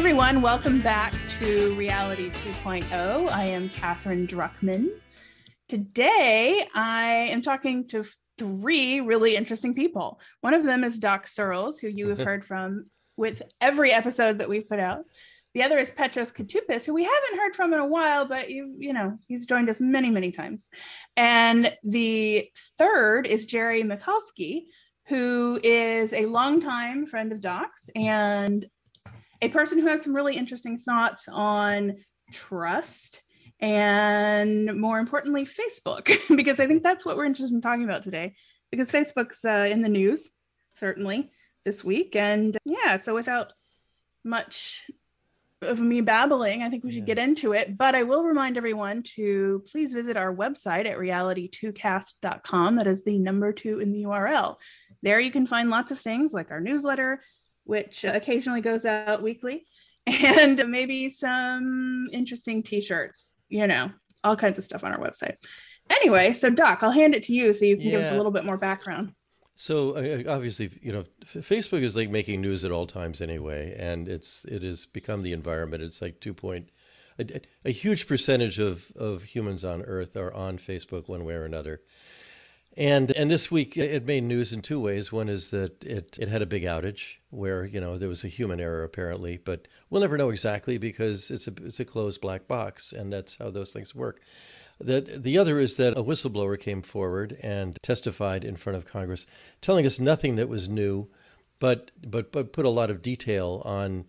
everyone, welcome back to Reality 2.0. I am Katherine Druckman. Today, I am talking to three really interesting people. One of them is Doc Searls, who you have heard from with every episode that we've put out. The other is Petros Koutoupis, who we haven't heard from in a while, but you you know he's joined us many many times. And the third is Jerry Michalski, who is a longtime friend of Doc's and a person who has some really interesting thoughts on trust and more importantly, Facebook, because I think that's what we're interested in talking about today, because Facebook's uh, in the news, certainly this week. And yeah, so without much of me babbling, I think we should yeah. get into it. But I will remind everyone to please visit our website at reality2cast.com. That is the number two in the URL. There you can find lots of things like our newsletter, which occasionally goes out weekly, and maybe some interesting t shirts, you know, all kinds of stuff on our website. Anyway, so Doc, I'll hand it to you so you can yeah. give us a little bit more background. So obviously, you know, Facebook is like making news at all times anyway, and it's it has become the environment. It's like two point, a, a huge percentage of of humans on Earth are on Facebook one way or another. And and this week it made news in two ways. One is that it, it had a big outage where you know there was a human error apparently, but we'll never know exactly because it's a it's a closed black box, and that's how those things work. The, the other is that a whistleblower came forward and testified in front of Congress, telling us nothing that was new, but but but put a lot of detail on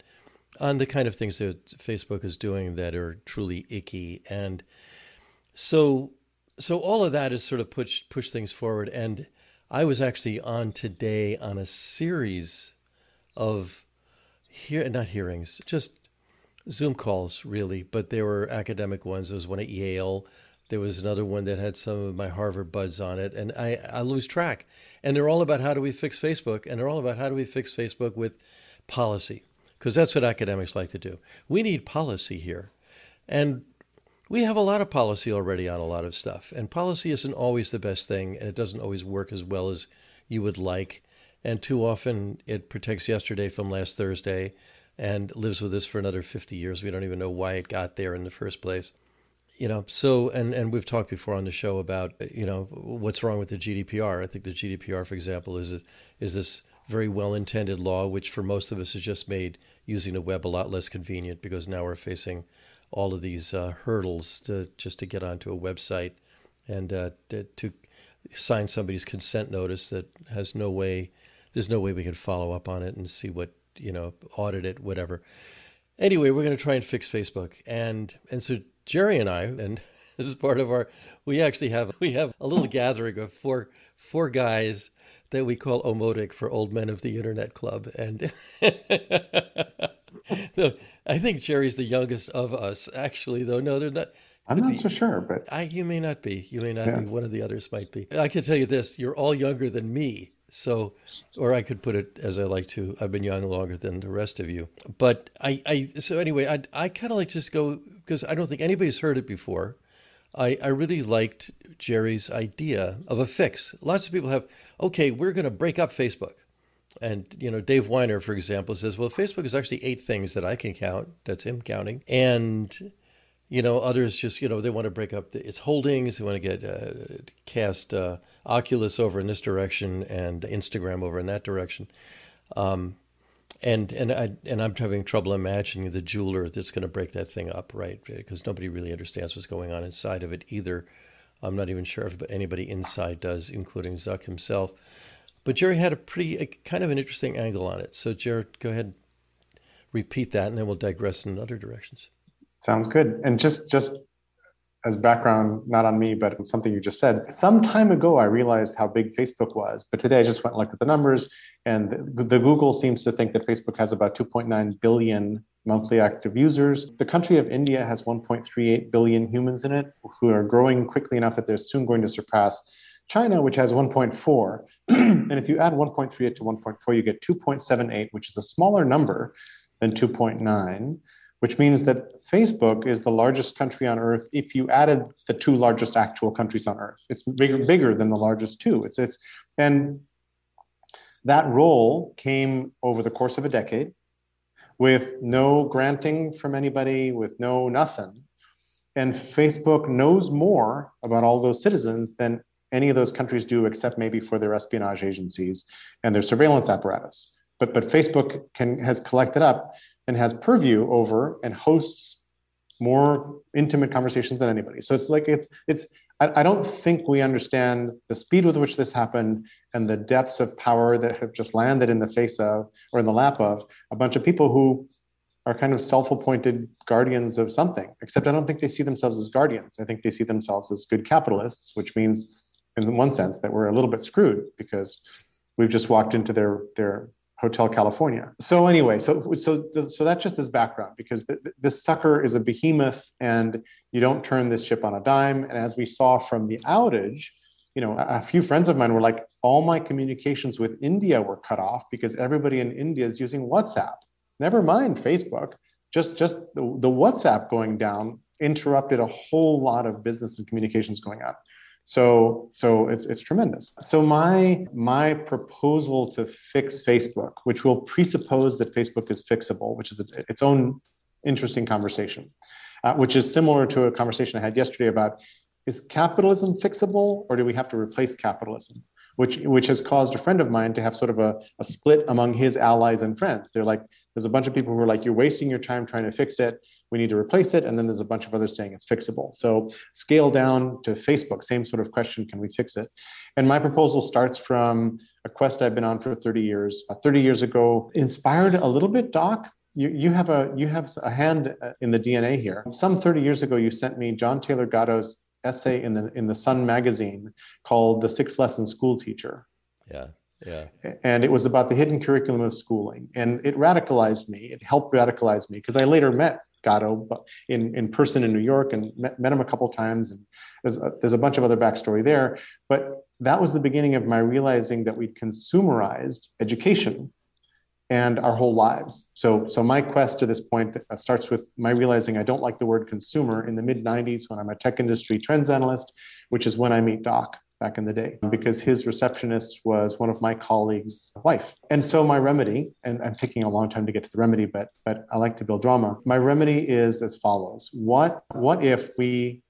on the kind of things that Facebook is doing that are truly icky. And so so all of that has sort of pushed pushed things forward. And I was actually on today on a series of here not hearings, just Zoom calls really, but there were academic ones. There was one at Yale. There was another one that had some of my Harvard buds on it, and I, I lose track. And they're all about how do we fix Facebook, and they're all about how do we fix Facebook with policy, because that's what academics like to do. We need policy here. And we have a lot of policy already on a lot of stuff, and policy isn't always the best thing, and it doesn't always work as well as you would like. And too often it protects yesterday from last Thursday and lives with us for another 50 years. We don't even know why it got there in the first place. You know, so, and, and we've talked before on the show about, you know, what's wrong with the GDPR. I think the GDPR, for example, is, is this very well intended law, which for most of us has just made using the web a lot less convenient because now we're facing all of these uh, hurdles to just to get onto a website and uh, to, to, sign somebody's consent notice that has no way there's no way we can follow up on it and see what you know audit it whatever. Anyway we're going to try and fix facebook. And and so jerry and i and this is part of our we actually have we have a little gathering of four four guys that we call omotic for old men of the internet club and I think Jerry's the youngest of us, actually, though. No, they're not. I'm not be, so sure, but I, you may not be. You may not yeah. be. One of the others might be. I can tell you this: you're all younger than me. So, or I could put it as I like to. I've been young longer than the rest of you. But I, I so anyway, I, I kind of like just go because I don't think anybody's heard it before. I, I really liked Jerry's idea of a fix. Lots of people have, okay, we're going to break up Facebook. And you know, Dave Winer, for example, says, "Well, Facebook is actually eight things that I can count. That's him counting." And you know, others just you know they want to break up the, its holdings. They want to get uh, cast uh, Oculus over in this direction and Instagram over in that direction. Um, and and I and I'm having trouble imagining the jeweler that's going to break that thing up, right? Because nobody really understands what's going on inside of it either. I'm not even sure if anybody inside does, including Zuck himself. But Jerry had a pretty a, kind of an interesting angle on it. So, Jared, go ahead, repeat that, and then we'll digress in other directions. Sounds good. And just just as background, not on me, but something you just said. Some time ago, I realized how big Facebook was, but today I just went and looked at the numbers, and the, the Google seems to think that Facebook has about 2.9 billion monthly active users. The country of India has 1.38 billion humans in it, who are growing quickly enough that they're soon going to surpass China, which has 1.4, and if you add 1.38 to 1.4, you get 2.78, which is a smaller number than 2.9, which means that Facebook is the largest country on earth if you added the two largest actual countries on earth. It's bigger, bigger than the largest two. It's, it's, and that role came over the course of a decade with no granting from anybody, with no nothing. And Facebook knows more about all those citizens than any of those countries do, except maybe for their espionage agencies and their surveillance apparatus. But, but Facebook can, has collected up and has purview over and hosts more intimate conversations than anybody. So it's like it's it's I, I don't think we understand the speed with which this happened and the depths of power that have just landed in the face of or in the lap of a bunch of people who are kind of self-appointed guardians of something except i don't think they see themselves as guardians i think they see themselves as good capitalists which means in one sense that we're a little bit screwed because we've just walked into their their hotel california. So anyway so so so that's just as background because th- this sucker is a behemoth and you don't turn this ship on a dime. And as we saw from the outage you know a few friends of mine were like all my communications with india were cut off because everybody in india is using whatsapp. Never mind facebook. Just just the, the whatsapp going down interrupted a whole lot of business and communications going on so so it's it's tremendous. So my my proposal to fix Facebook, which will presuppose that Facebook is fixable, which is a, its own interesting conversation, uh, which is similar to a conversation I had yesterday about is capitalism fixable or do we have to replace capitalism? Which which has caused a friend of mine to have sort of a, a split among his allies and friends. They're like, there's a bunch of people who are like, you're wasting your time trying to fix it we need to replace it. And then there's a bunch of others saying it's fixable. So scale down to Facebook, same sort of question, can we fix it? And my proposal starts from a quest I've been on for 30 years. Uh, 30 years ago, inspired a little bit, Doc. You, you have a you have a hand uh, in the DNA here. Some 30 years ago, you sent me John Taylor Gatto's essay in the in the Sun magazine called "The Six Lesson School Teacher." Yeah. Yeah. And it was about the hidden curriculum of schooling. And it radicalized me. It helped radicalize me because I later met Gatto in, in person in New York and met, met him a couple times. And there's a, there's a bunch of other backstory there. But that was the beginning of my realizing that we'd consumerized education and our whole lives. So, so my quest to this point uh, starts with my realizing I don't like the word consumer in the mid 90s when I'm a tech industry trends analyst, which is when I meet Doc back in the day because his receptionist was one of my colleagues' wife. And so my remedy, and I'm taking a long time to get to the remedy, but but I like to build drama. My remedy is as follows. What what if we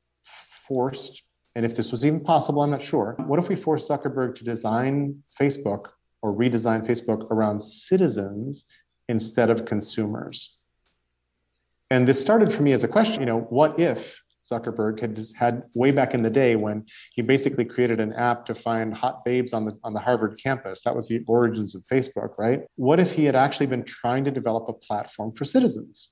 forced, and if this was even possible, I'm not sure, what if we forced Zuckerberg to design Facebook or redesign Facebook around citizens instead of consumers? And this started for me as a question, you know, what if Zuckerberg had had way back in the day when he basically created an app to find hot babes on the on the Harvard campus. That was the origins of Facebook, right? What if he had actually been trying to develop a platform for citizens?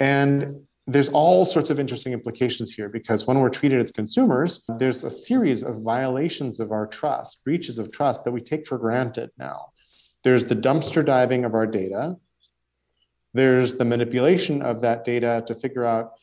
And there's all sorts of interesting implications here because when we're treated as consumers, there's a series of violations of our trust, breaches of trust that we take for granted now. There's the dumpster diving of our data. There's the manipulation of that data to figure out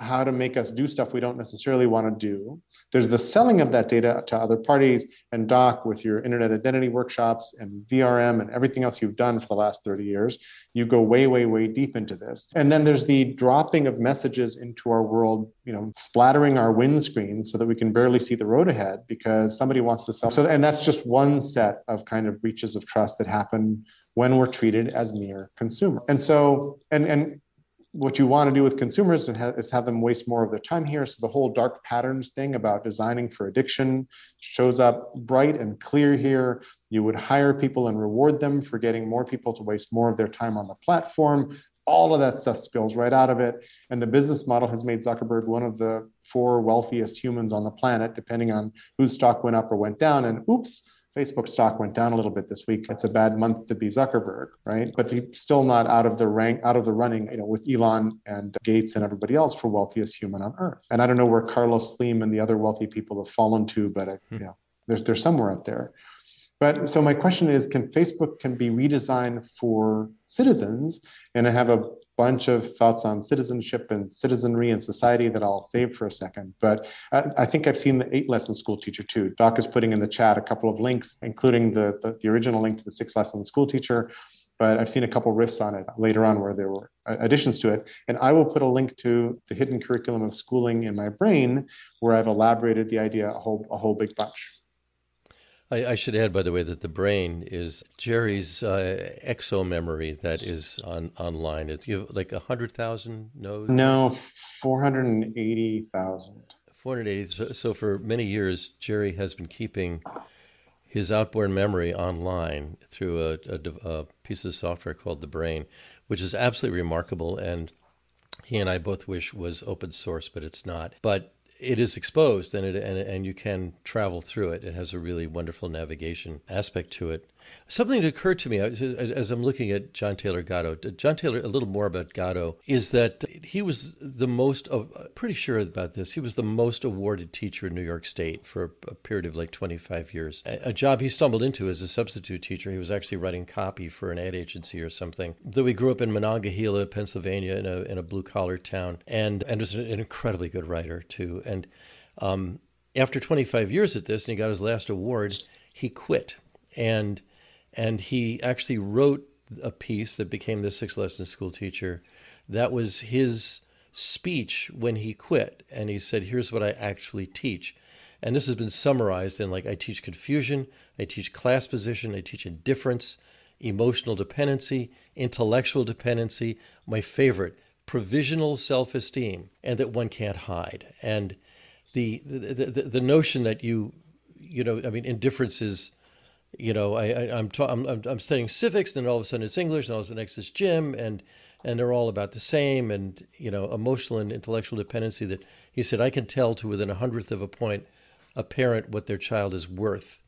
how to make us do stuff we don't necessarily want to do. There's the selling of that data to other parties and Doc with your internet identity workshops and VRM and everything else you've done for the last 30 years. You go way, way, way deep into this. And then there's the dropping of messages into our world, you know, splattering our windscreen so that we can barely see the road ahead because somebody wants to sell. So, and that's just one set of kind of breaches of trust that happen when we're treated as mere consumer. And so, and and what you want to do with consumers is have them waste more of their time here. So the whole dark patterns thing about designing for addiction shows up bright and clear here. You would hire people and reward them for getting more people to waste more of their time on the platform. All of that stuff spills right out of it. And the business model has made Zuckerberg one of the four wealthiest humans on the planet, depending on whose stock went up or went down. And oops, Facebook stock went down a little bit this week. It's a bad month to be Zuckerberg, right? But he's still not out of the rank, out of the running, you know, with Elon and Gates and everybody else for wealthiest human on earth. And I don't know where Carlos Slim and the other wealthy people have fallen to, but I, hmm. you know, there's there's somewhere out there. But so my question is, can Facebook can be redesigned for citizens? And I have a bunch of thoughts on citizenship and citizenry and society that I'll save for a second. But I, I, think I've seen the eight lesson school teacher too. Doc is putting in the chat a couple of links, including the, the, the original link to the six lesson school teacher. But I've seen a couple riffs on it later on where there were uh, additions to it. And I will put a link to the hidden curriculum of schooling in my brain where I've elaborated the idea a whole, a whole big bunch. I, I, should add, by the way, that the brain is Jerry's uh, exo memory that is on online. It's you have like a hundred thousand nodes. No, four hundred and eighty thousand. Four hundred eighty. So, so for many years, Jerry has been keeping his outboard memory online through a, a, a, piece of software called the Brain, which is absolutely remarkable. And he and I both wish was open source, but it's not. But it is exposed and it and, and you can travel through it. It has a really wonderful navigation aspect to it. Something that occurred to me as I'm looking at John Taylor Gatto, John Taylor, a little more about Gatto, is that he was the most, pretty sure about this, he was the most awarded teacher in New York State for a period of like 25 years. A job he stumbled into as a substitute teacher. He was actually writing copy for an ad agency or something. Though he grew up in Monongahela, Pennsylvania, in a, in a blue collar town, and, and was an incredibly good writer too. And um, after 25 years at this, and he got his last award, he quit. And and he actually wrote a piece that became the six lesson school teacher. That was his speech when he quit. And he said, Here's what I actually teach. And this has been summarized in like I teach confusion, I teach class position, I teach indifference, emotional dependency, intellectual dependency, my favorite, provisional self esteem, and that one can't hide. And the, the, the, the notion that you, you know, I mean, indifference is you know, I, I am ta- I'm, I'm studying civics, and all of a sudden it's English, and all of a sudden it's gym, and and they're all about the same, and you know, emotional and intellectual dependency. That he said, I can tell to within a hundredth of a point a parent what their child is worth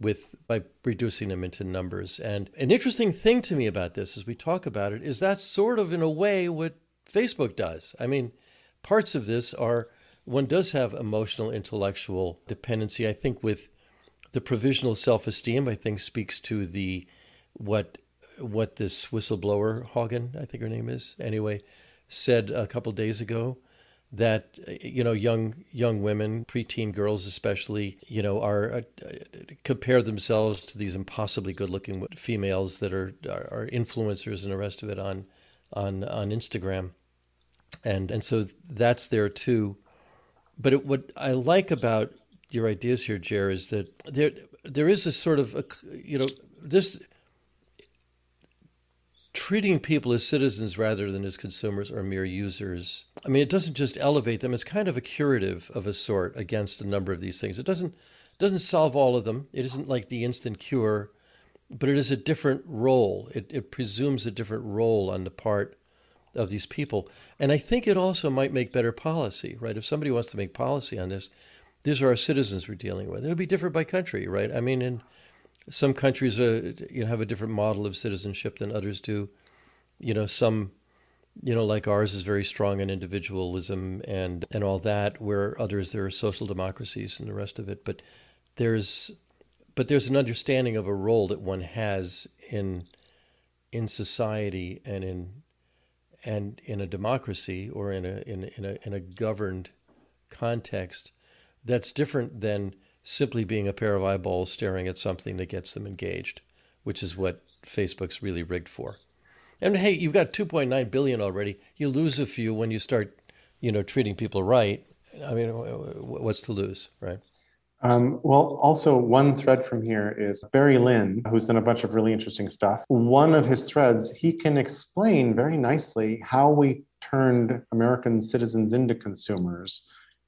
with by reducing them into numbers. And an interesting thing to me about this, as we talk about it, is that's sort of in a way what Facebook does. I mean, parts of this are one does have emotional intellectual dependency. I think with the provisional self-esteem, I think, speaks to the what what this whistleblower Haugen, I think her name is, anyway, said a couple days ago that you know young young women, preteen girls especially, you know, are uh, compare themselves to these impossibly good-looking females that are, are are influencers and the rest of it on on on Instagram, and and so that's there too. But it, what I like about your ideas here, Jer, is that there there is a sort of a, you know this treating people as citizens rather than as consumers or mere users. I mean, it doesn't just elevate them; it's kind of a curative of a sort against a number of these things. It doesn't doesn't solve all of them. It isn't like the instant cure, but it is a different role. It it presumes a different role on the part of these people, and I think it also might make better policy. Right? If somebody wants to make policy on this these are our citizens we're dealing with. It'll be different by country, right? I mean, in some countries, uh, you know, have a different model of citizenship than others do. You know, some, you know, like ours is very strong in individualism and and all that. Where others there are social democracies and the rest of it. But there's, but there's an understanding of a role that one has in in society and in and in a democracy or in a in, in a in a governed context that's different than simply being a pair of eyeballs staring at something that gets them engaged, which is what Facebook's really rigged for. And hey, you've got 2.9 billion already. You lose a few when you start, you know, treating people right. I mean, what's to lose, right? Um, well, also one thread from here is Barry Lynn, who's done a bunch of really interesting stuff. One of his threads, he can explain very nicely how we turned American citizens into consumers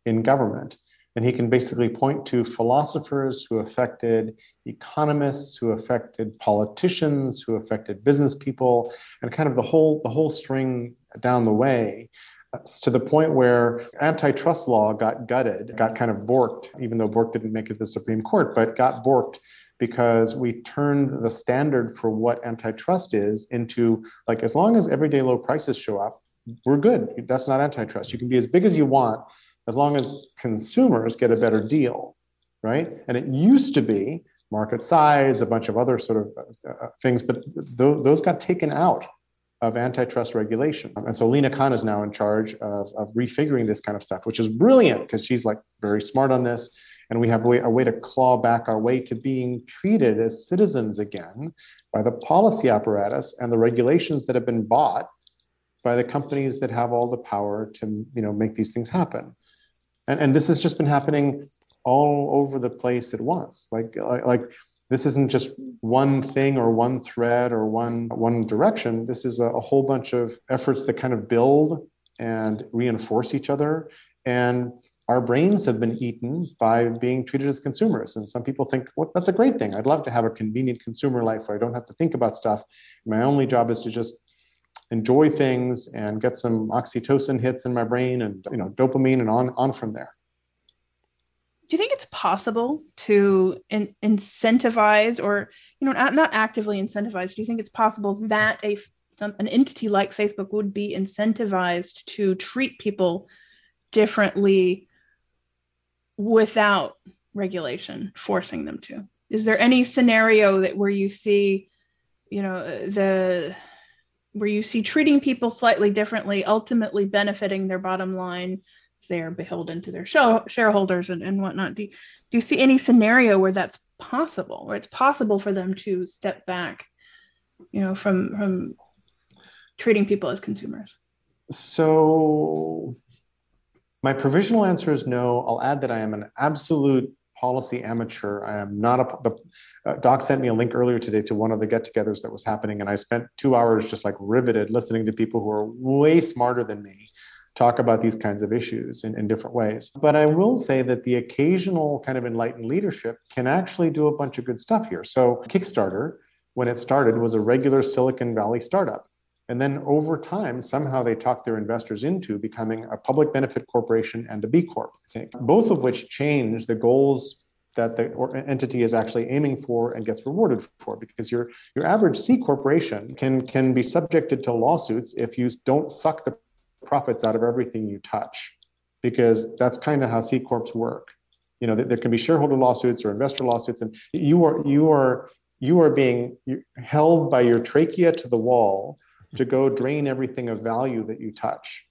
in government. And he can basically point to philosophers who affected economists, who affected politicians, who affected business people, and kind of the whole the whole string down the way uh, to the point where antitrust law got gutted, got kind of borked, even though Bork didn't make it to the Supreme Court, but got borked because we turned the standard for what antitrust is into like as long as everyday low prices show up, we're good. That's not antitrust. You can be as big as you want as long as consumers get a better deal, right? And it used to be market size, a bunch of other sort of uh, things, but th- those got taken out of antitrust regulation. And so Lina Khan is now in charge of, of refiguring this kind of stuff, which is brilliant because she's like very smart on this. And we have a way, a way to claw back our way to being treated as citizens again by the policy apparatus and the regulations that have been bought by the companies that have all the power to you know make these things happen and, and this has just been happening all over the place at once. Like, like, this isn't just one thing or one thread or one one direction. This is a, a whole bunch of efforts that kind of build and reinforce each other. And our brains have been eaten by being treated as consumers. And some people think, well, that's a great thing. I'd love to have a convenient consumer life where I don't have to think about stuff. My only job is to just enjoy things and get some oxytocin hits in my brain and you know dopamine and on on from there. Do you think it's possible to in, incentivize or you know not, not actively incentivize do you think it's possible that a some, an entity like facebook would be incentivized to treat people differently without regulation forcing them to? Is there any scenario that where you see you know the where you see treating people slightly differently ultimately benefiting their bottom line they are beholden to their show, shareholders and, and whatnot. Do do you see any scenario where that's possible where it's possible for them to step back you know from from treating people as consumers? So my provisional answer is no. I'll add that i am an absolute policy amateur. I am not a the, uh, Doc sent me a link earlier today to one of the get-togethers that was happening, and I spent two hours just like riveted listening to people who are way smarter than me talk about these kinds of issues in, in different ways. But I will say that the occasional kind of enlightened leadership can actually do a bunch of good stuff here. So Kickstarter, when it started, was a regular Silicon Valley startup. And then over time, somehow they talked their investors into becoming a public benefit corporation and a B Corp, I think, both of which change the goals that the entity is actually aiming for and gets rewarded for because your your average C corporation can can be subjected to lawsuits if you don't suck the profits out of everything you touch because that's kind of how C corps work. You know there can be shareholder lawsuits or investor lawsuits and you are you are you are being held by your trachea to the wall to go drain everything of value that you touch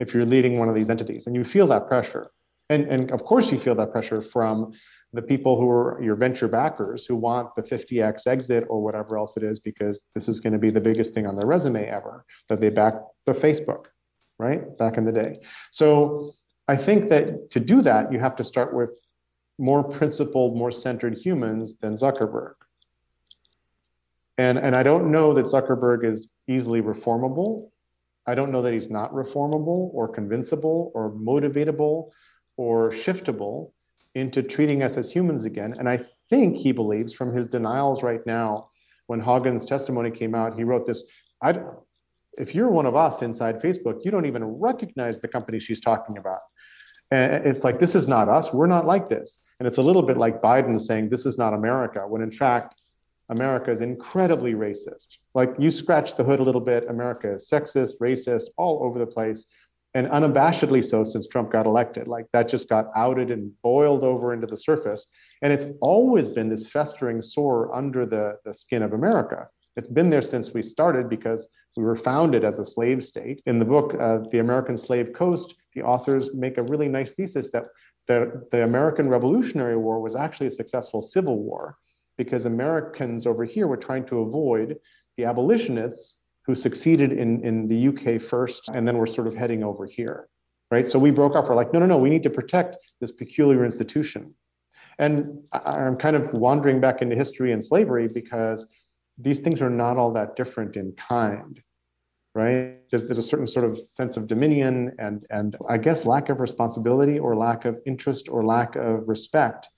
if you're leading one of these entities and you feel that pressure and and of course you feel that pressure from the people who are your venture backers who want the 50x exit or whatever else it is because this is going to be the biggest thing on their resume ever that they backed the facebook right? Back in the day. So i think that to do that you have to start with more principled more centered humans than zuckerberg. And and i don't know that zuckerberg is easily reformable. I don't know that he's not reformable or convincible or motivatable or shiftable into treating us as humans again. And I think he believes from his denials right now, when Haugen's testimony came out, he wrote this I, if you're one of us inside Facebook, you don't even recognize the company she's talking about. And it's like, this is not us. We're not like this. And it's a little bit like Biden saying, this is not America, when in fact, America is incredibly racist. Like you scratch the hood a little bit, America is sexist, racist, all over the place and unabashedly so since Trump got elected. Like that just got outed and boiled over into the surface. And it's always been this festering sore under the, the skin of America. It's been there since we started because we were founded as a slave state. In the book, uh, The American Slave Coast, the authors make a really nice thesis that the, the American Revolutionary War was actually a successful civil war because Americans over here were trying to avoid the abolitionists who succeeded in, in the UK first, and then we're sort of heading over here, right? So we broke up. We're like, no, no, no, we need to protect this peculiar institution. And I'm kind of wandering back into history and slavery because these things are not all that different in kind, right? There's, there's a certain sort of sense of dominion and, and I guess lack of responsibility or lack of interest or lack of respect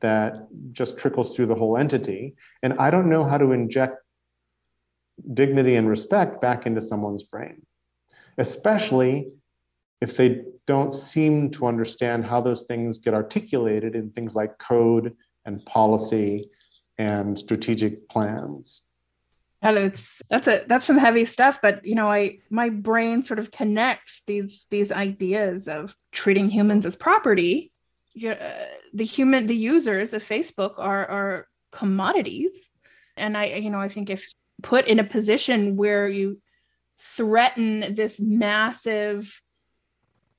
that just trickles through the whole entity. And I don't know how to inject dignity and respect back into someone's brain, especially if they don't seem to understand how those things get articulated in things like code and policy and strategic plans. And it's that's a that's some heavy stuff, but you know, I my brain sort of connects these these ideas of treating humans as property. You uh, the human the users of Facebook are are commodities, and I you know I think if put in a position where you threaten this massive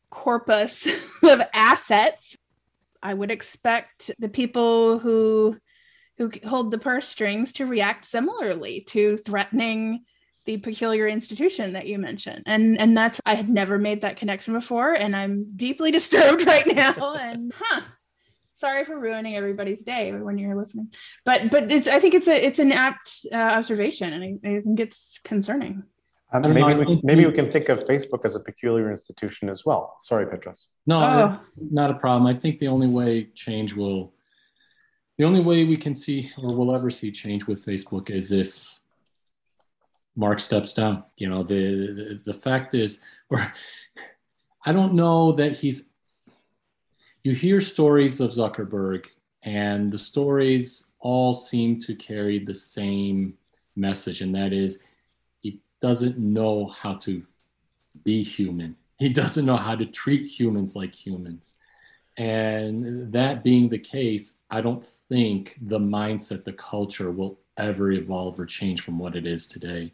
corpus of assets i would expect the people who who hold the purse strings to react similarly to threatening the peculiar institution that you mentioned. And and that's i had never made that connection before and i'm deeply disturbed right now and huh sorry for ruining everybody's day when you're listening. But but it's I think it's a it's an apt uh, observation, and I, I think it's concerning. Um, maybe know, we, maybe we can think of Facebook as a peculiar institution as well. Sorry, Petros. No, oh. not a problem. I think the only way change will, the only way we can see or will ever see change with Facebook is if Mark steps down. You know, the the, the fact is, or I don't know that he's. You hear stories of Zuckerberg, and the stories all seem to carry the same message, and that is he doesn't know how to be human. He doesn't know how to treat humans like humans. And that being the case, I don't think the mindset, the culture will ever evolve or change from what it is today.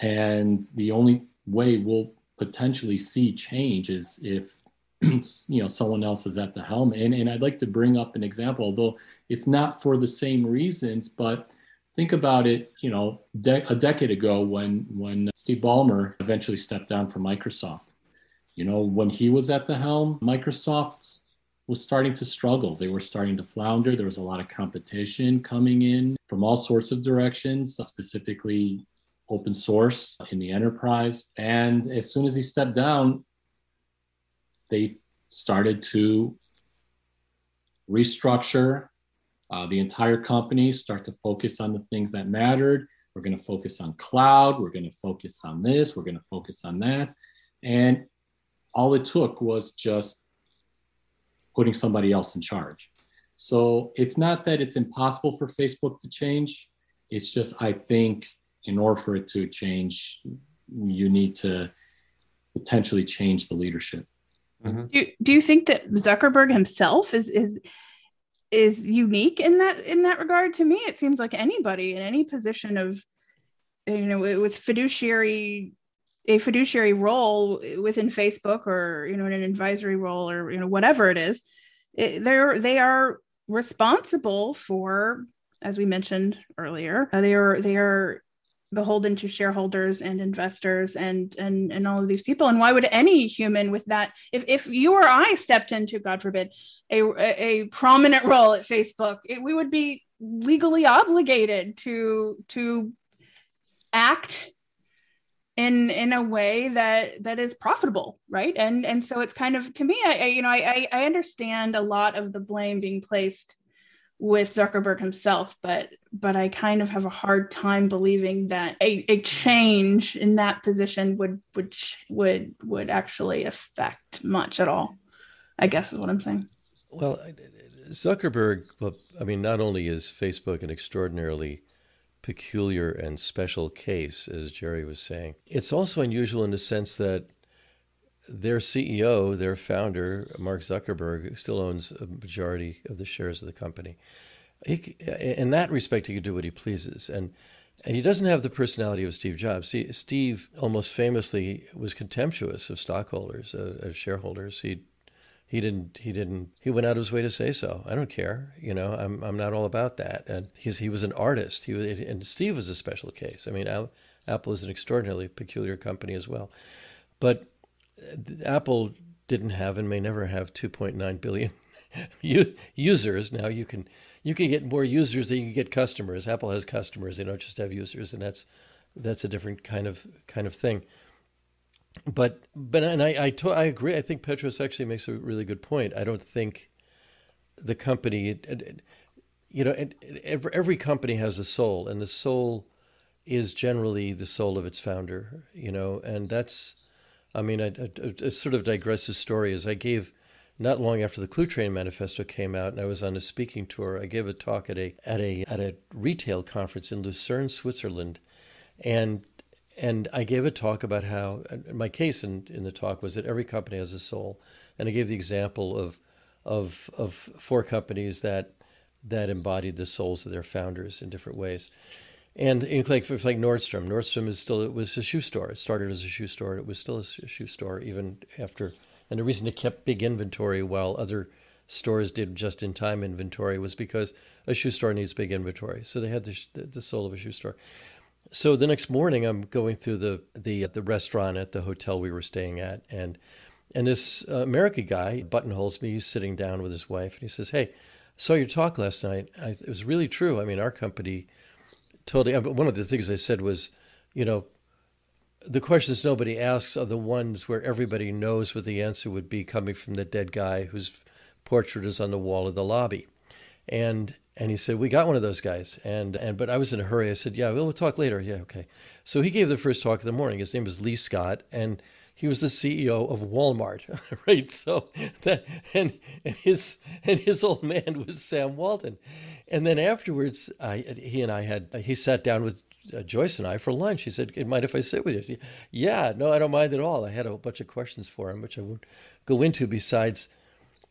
And the only way we'll potentially see change is if you know someone else is at the helm. And, and I'd like to bring up an example, although it's not for the same reasons, but think about it, you know, de- a decade ago when when Steve Ballmer eventually stepped down from Microsoft. You know, when he was at the helm, Microsoft was starting to struggle. They were starting to flounder. There was a lot of competition coming in from all sorts of directions, specifically open source in the enterprise. And as soon as he stepped down, they started to restructure uh, the entire company start to focus on the things that mattered. We're going to focus on cloud. We're going to focus on this. We're going to focus on that. And all it took was just putting somebody else in charge. So it's not that it's impossible for Facebook to change. It's just, I think, in order for it to change, you need to potentially change the leadership. Mm-hmm. Do, do you think that Zuckerberg himself is is is unique in that in that regard to me it seems like anybody in any position of you know with fiduciary a fiduciary role within facebook or you know in an advisory role or you know whatever it is it, they're they are responsible for as we mentioned earlier uh, they are they are beholden to shareholders and investors and and and all of these people? And why would any human with that if if you or i stepped into god forbid a a prominent role at facebook it, we would be legally obligated to to act in in a way that that is profitable right? And and so it's kind of to me i, I you know I i understand a lot of the blame being placed with Zuckerberg himself, but but I kind of have a hard time believing that a, a change in that position would would would would actually affect much at all. I guess is what I'm saying. Well, Zuckerberg, well, I mean, not only is Facebook an extraordinarily peculiar and special case, as Jerry was saying, it's also unusual in the sense that their CEO, their founder, Mark Zuckerberg, still owns a majority of the shares of the company. He, in that respect, he can do what he pleases, and and he doesn't have the personality of Steve Jobs. See, Steve almost famously was contemptuous of stockholders, uh, of shareholders. He he didn't he didn't he went out of his way to say so. I don't care, you know. I'm I'm not all about that. And he's he was an artist. He was, and Steve was a special case. I mean, Apple is an extraordinarily peculiar company as well, but Apple didn't have and may never have 2.9 billion users. Now you can you can get more users than you can get customers. Apple has customers; they don't just have users, and that's that's a different kind of kind of thing. But but and I I, to, I agree. I think Petros actually makes a really good point. I don't think the company, you know, every, every company has a soul, and the soul is generally the soul of its founder. You know, and that's I mean, a, sort of digressive story is I gave not long after the Cluetrain Manifesto came out, and I was on a speaking tour. I gave a talk at a at a at a retail conference in Lucerne, Switzerland, and and I gave a talk about how my case in, in the talk was that every company has a soul, and I gave the example of of of four companies that that embodied the souls of their founders in different ways. And in like for like Nordstrom, Nordstrom is still it was a shoe store. It started as a shoe store. It was still a shoe store even after. And the reason it kept big inventory while other stores did just in time inventory was because a shoe store needs big inventory. So they had the, the soul of a shoe store. So the next morning, I'm going through the the the restaurant at the hotel we were staying at, and and this uh, American guy buttonholes me. He's sitting down with his wife, and he says, "Hey, saw your talk last night. I, it was really true. I mean, our company totally. One of the things I said was, you know, the questions nobody asks are the ones where everybody knows what the answer would be coming from the dead guy whose portrait is on the wall of the lobby. And and he said, We got one of those guys. And and but I was in a hurry. I said, Yeah, we'll talk later. Yeah, okay. So he gave the first talk of the morning. His name was Lee Scott, and he was the CEO of Walmart, right? So that and and his and his old man was Sam Walton. And then afterwards, I, he and I had he sat down with uh, Joyce and I for lunch. He said, "Mind if I sit with you?" Said, yeah, no, I don't mind at all. I had a bunch of questions for him, which I won't go into. Besides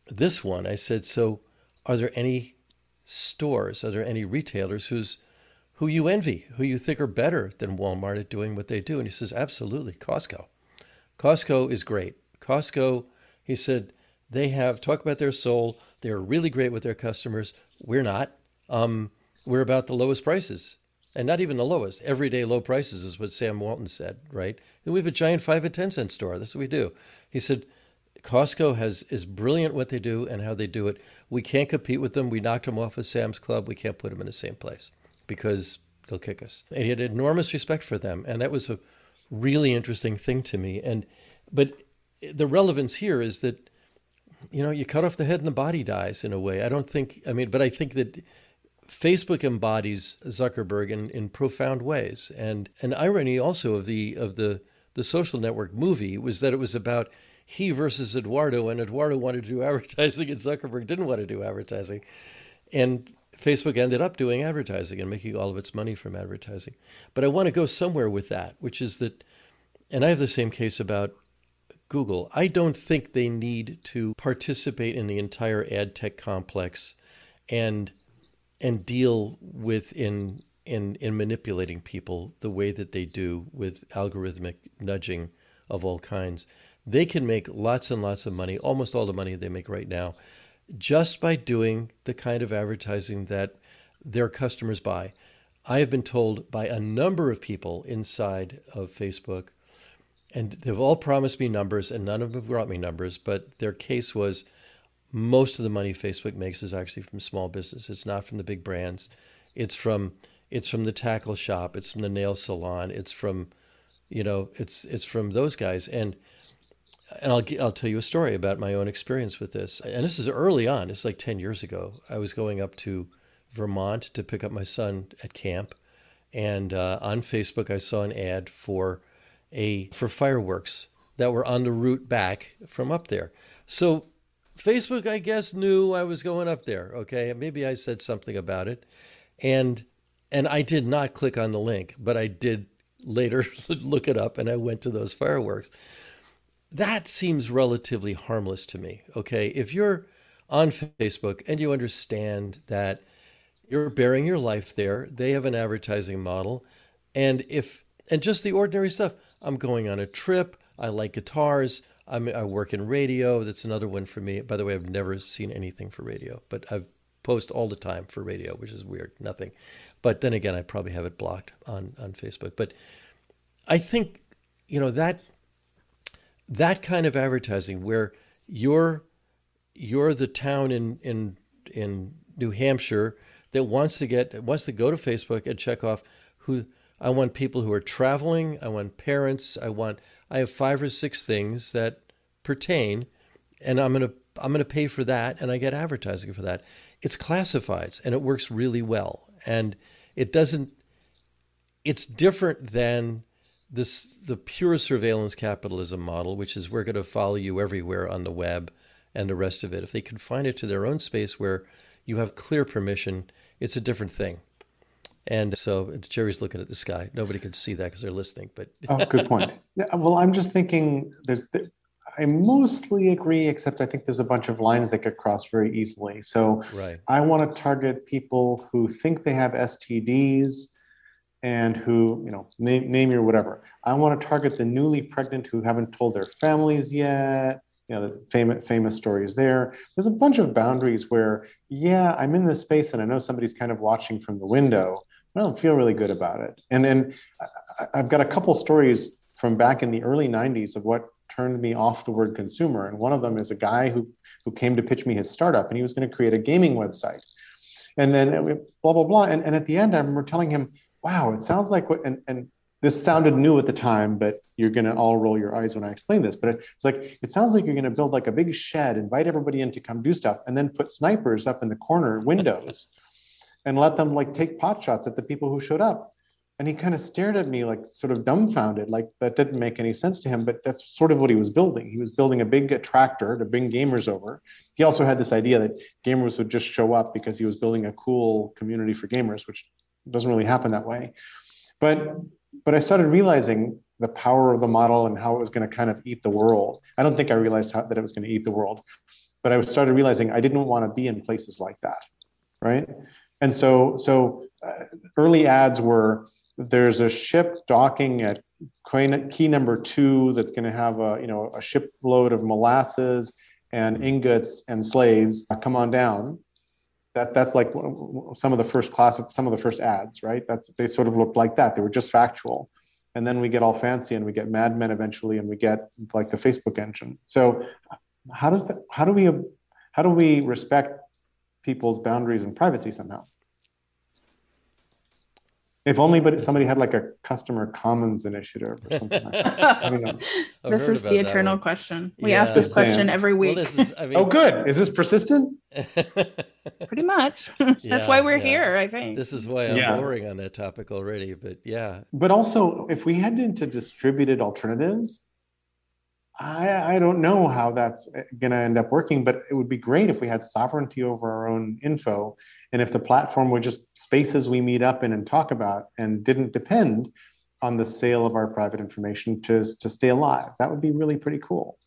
this one, I said, "So, are there any stores? Are there any retailers who's who you envy, who you think are better than Walmart at doing what they do?" And he says, "Absolutely, Costco. Costco is great. Costco," he said, "they have talk about their soul. They're really great with their customers. We're not. Um, we're about the lowest prices." and not even the lowest. Everyday low prices is what Sam Walton said, right? And we have a giant five and ten cent store. That's what we do. He said, Costco has is brilliant what they do and how they do it. We can't compete with them. We knocked them off of Sam's Club. We can't put them in the same place because they'll kick us. And he had enormous respect for them, and that was a really interesting thing to me. And but the relevance here is that you know you cut off the head and the body dies in a way. I don't think. I mean, but I think that Facebook embodies Zuckerberg in, in profound ways. And an irony also of the of the the social network movie was that it was about he versus Eduardo, and Eduardo wanted to do advertising, and Zuckerberg didn't want to do advertising. And Facebook ended up doing advertising and making all of its money from advertising. But I want to go somewhere with that, which is that, and I have the same case about Google. I don't think they need to participate in the entire ad tech complex and and deal with in in in manipulating people the way that they do with algorithmic nudging of all kinds. They can make lots and lots of money, almost all the money they make right now, just by doing the kind of advertising that their customers buy. I have been told by a number of people inside of Facebook, and they've all promised me numbers, and none of them have brought me numbers, but their case was most of the money Facebook makes is actually from small business. It's not from the big brands. It's from it's from the tackle shop. It's from the nail salon. It's from, you know, it's it's from those guys. And and I'll I'll tell you a story about my own experience with this. And this is early on. It's like ten years ago. I was going up to Vermont to pick up my son at camp, and uh, on Facebook I saw an ad for a for fireworks that were on the route back from up there. So Facebook, I guess, knew I was going up there. Okay, maybe I said something about it, and and I did not click on the link, but I did later look it up, and I went to those fireworks. That seems relatively harmless to me. Okay, if you're on Facebook and you understand that you're baring your life there, they have an advertising model, and if and just the ordinary stuff. I'm going on a trip. I like guitars. I'm, I work in radio. That's another one for me. By the way, I've never seen anything for radio, but I've post all the time for radio, which is weird. Nothing. But then again, I probably have it blocked on, on Facebook. But I think, you know, that that kind of advertising where you're you're the town in in in New Hampshire that wants to get wants to go to Facebook and check off who I want people who are traveling, I want parents, I want I have five or six things that pertain, and I'm gonna I'm gonna pay for that, and I get advertising for that. It's classifieds, and it works really well, and it doesn't. It's different than this the pure surveillance capitalism model, which is we're going to follow you everywhere on the web and the rest of it. If they confine it to their own space where you have clear permission, it's a different thing. And so Jerry's looking at the sky. Nobody can see that because they're listening. But oh, good point. Yeah, well, I'm just thinking. There's. I mostly agree, except I think there's a bunch of lines that get crossed very easily. So right. I want to target people who think they have STDs and who, you know, name, name your whatever. I want to target the newly pregnant who haven't told their families yet. You know, the famous famous stories there. There's a bunch of boundaries where, yeah, I'm in this space and I know somebody's kind of watching from the window, I don't feel really good about it. And then I've got a couple stories from back in the early 90s of what turned me off the word consumer. And one of them is a guy who who came to pitch me his startup, and he was going to create a gaming website. And then blah blah blah. And, and at the end, I remember telling him, "Wow, it sounds like what." And, and this sounded new at the time, but you're going to all roll your eyes when I explain this. But it's like it sounds like you're going to build like a big shed, invite everybody in to come do stuff, and then put snipers up in the corner windows, and let them like take pot shots at the people who showed up. And he kind of stared at me like sort of dumbfounded, like that didn't make any sense to him. But that's sort of what he was building. He was building a big attractor to bring gamers over. He also had this idea that gamers would just show up because he was building a cool community for gamers, which doesn't really happen that way. But but I started realizing the power of the model and how it was going to kind of eat the world. I don't think I realized how, that it was going to eat the world, but I started realizing I didn't want to be in places like that, right? And so, so uh, early ads were there's a ship docking at quay number two that's going to have a you know a shipload of molasses and ingots and slaves. Come on down. That that's like some of the first class of some of the first ads, right? That's they sort of looked like that. They were just factual and then we get all fancy and we get Mad Men eventually, and we get like the Facebook engine. So, how does that? How do we? How do we respect people's boundaries and privacy somehow? If only, but somebody had like a customer commons initiative or something. Like that. this is the eternal one. question. We yeah. ask this question every week. Well, is, I mean, oh, good. Is this persistent? Pretty much. That's yeah, why we're yeah. here. I think this is why I'm boring on that topic already. But yeah. But also, if we head into distributed alternatives, I, I don't know how that's eh, going to end up working, but it would be great if we had sovereignty over our own info. And if the platform were just spaces we meet up in and talk about and didn't depend on the sale of our private information to, to stay alive, that would be really pretty cool.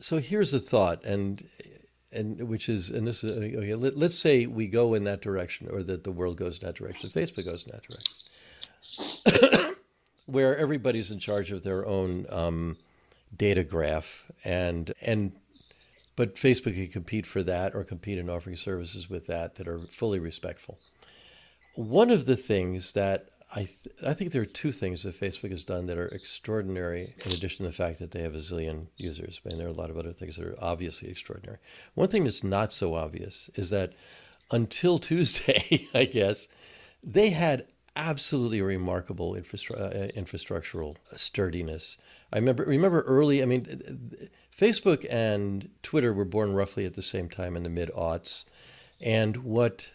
So here's a thought, and and which is, and this is, okay, let, us say we go in that direction, or that the world goes in that direction, Facebook goes in that direction, where everybody's in charge of their own um, data graph and and but Facebook can compete for that or compete in offering services with that that are fully respectful. One of the things that I th- I think there are two things that Facebook has done that are extraordinary. In addition to the fact that they have a zillion users, mean there are a lot of other things that are obviously extraordinary. One thing that's not so obvious is that until Tuesday, I guess, they had absolutely remarkable uh, infrastructural sturdiness. I remember remember early. I mean, Facebook and Twitter were born roughly at the same time in the mid aughts, and what.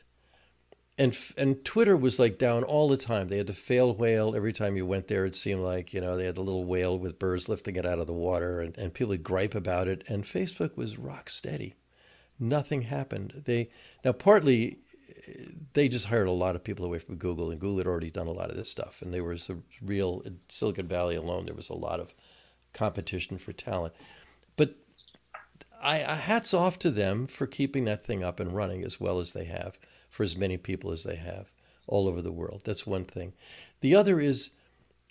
And, and Twitter was like down all the time. They had the fail whale. Every time you went there, it seemed like, you know, they had the little whale with birds lifting it out of the water and, and people would gripe about it. And Facebook was rock steady. Nothing happened. They now partly they just hired a lot of people away from Google, and Google had already done a lot of this stuff. And there was a real Silicon Valley alone. There was a lot of competition for talent. But I, I, hats off to them for keeping that thing up and running as well as they have for as many people as they have all over the world. That's one thing. The other is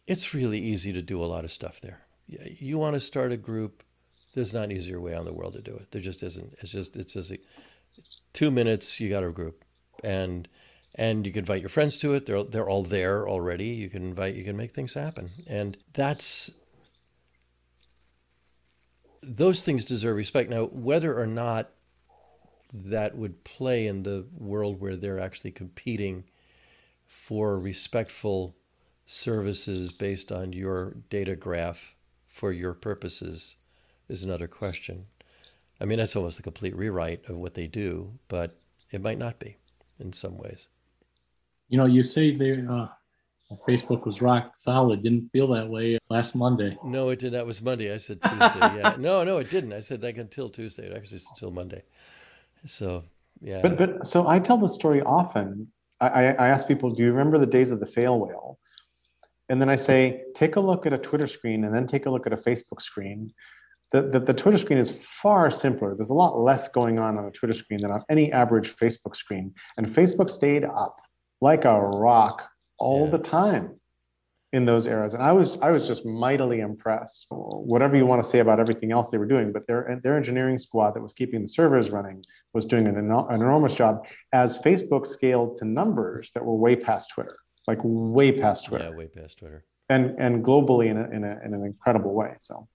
it's really easy to do a lot of stuff there. You want to start a group, there's not an easier way on the world to do it. There just isn't. It's just it's just two minutes. You got a group and and you can invite your friends to it. They're they're all there already. You can invite. You can make things happen, and that's those things deserve respect. Now, whether or not that would play in the world where they're actually competing for respectful services based on your data graph for your purposes is another question. I mean, that's almost a complete rewrite of what they do, but it might not be in some ways. You know, you say they, uh, Facebook was rock solid. Didn't feel that way last Monday. No, it did. That was Monday. I said Tuesday. yeah. No, no, it didn't. I said like until Tuesday. It actually until Monday. So yeah. But but so I tell the story often. I, I ask people, do you remember the days of the fail whale? And then I say, take a look at a Twitter screen and then take a look at a Facebook screen the, the, the, Twitter screen is far simpler. There's a lot less going on on a Twitter screen than on any average Facebook screen. And Facebook stayed up like a rock all yeah. the time in those eras. And I was I was just mightily impressed. Whatever you want to say about everything else they were doing, but their their engineering squad that was keeping the servers running was doing an, an enormous job as Facebook scaled to numbers that were way past Twitter, like way past Twitter. Yeah, way past Twitter. And and globally in a, in, a, in an incredible way. So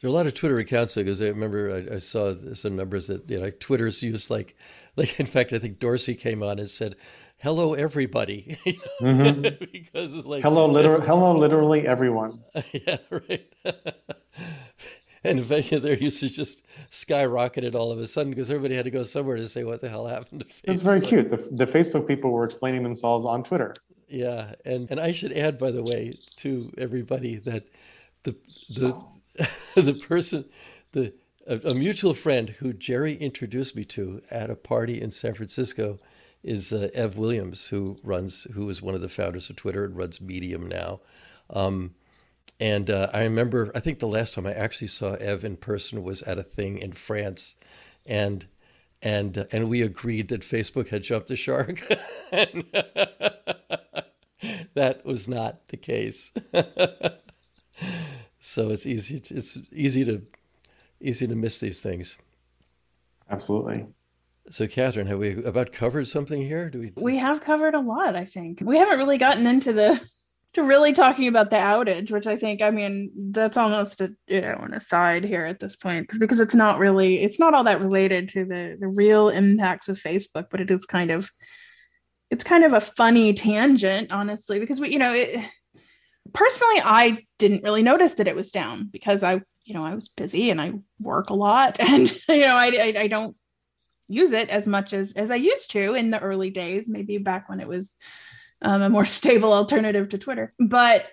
There are a lot of Twitter accounts because I remember I, I, saw some numbers that you know Twitter's used like like in fact I think Dorsey came on and said hello everybody mm-hmm. because it's like hello liter- hello literally everyone yeah right and fact their usage just skyrocketed all of a sudden because everybody had to go somewhere to say what the hell happened to Facebook. It's very cute. The, the Facebook people were explaining themselves on Twitter. Yeah, and and I should add, by the way, to everybody that the the the person the a, a mutual friend who Jerry introduced me to at a party in San Francisco is uh, Ev Williams, who runs, who is one of the founders of Twitter and runs Medium now. Um, and uh, I remember, I think the last time I actually saw Ev in person was at a thing in France, and and uh, and we agreed that Facebook had jumped the shark. that was not the case. so it's easy. To, it's easy to easy to miss these things. Absolutely. So, Katherine, have we about covered something here? Do we? We have covered a lot. I think we haven't really gotten into the to really talking about the outage, which I think, I mean, that's almost a you know an aside here at this point because it's not really it's not all that related to the the real impacts of Facebook, but it is kind of it's kind of a funny tangent, honestly, because we you know it, personally I didn't really notice that it was down because I you know I was busy and I work a lot and you know I I, I don't use it as much as as I used to in the early days, maybe back when it was um, a more stable alternative to Twitter. But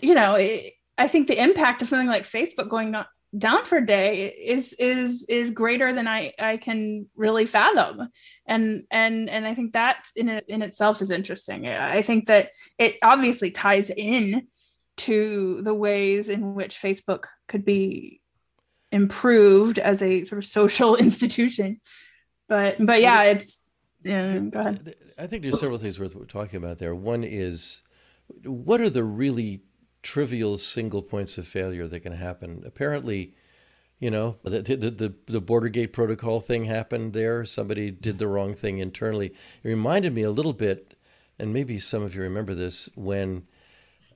you know, it, I think the impact of something like Facebook going down for a day is is is greater than I I can really fathom, and and and I think that in in itself is interesting. I think that it obviously ties in to the ways in which Facebook could be improved as a sort of social institution. But but yeah, it's yeah. Go ahead. I think there's several things worth talking about there. One is what are the really trivial single points of failure that can happen? Apparently, you know, the, the, the, the Border Gateway Protocol thing happened there. Somebody did the wrong thing internally. It reminded me a little bit, and maybe some of you remember this, when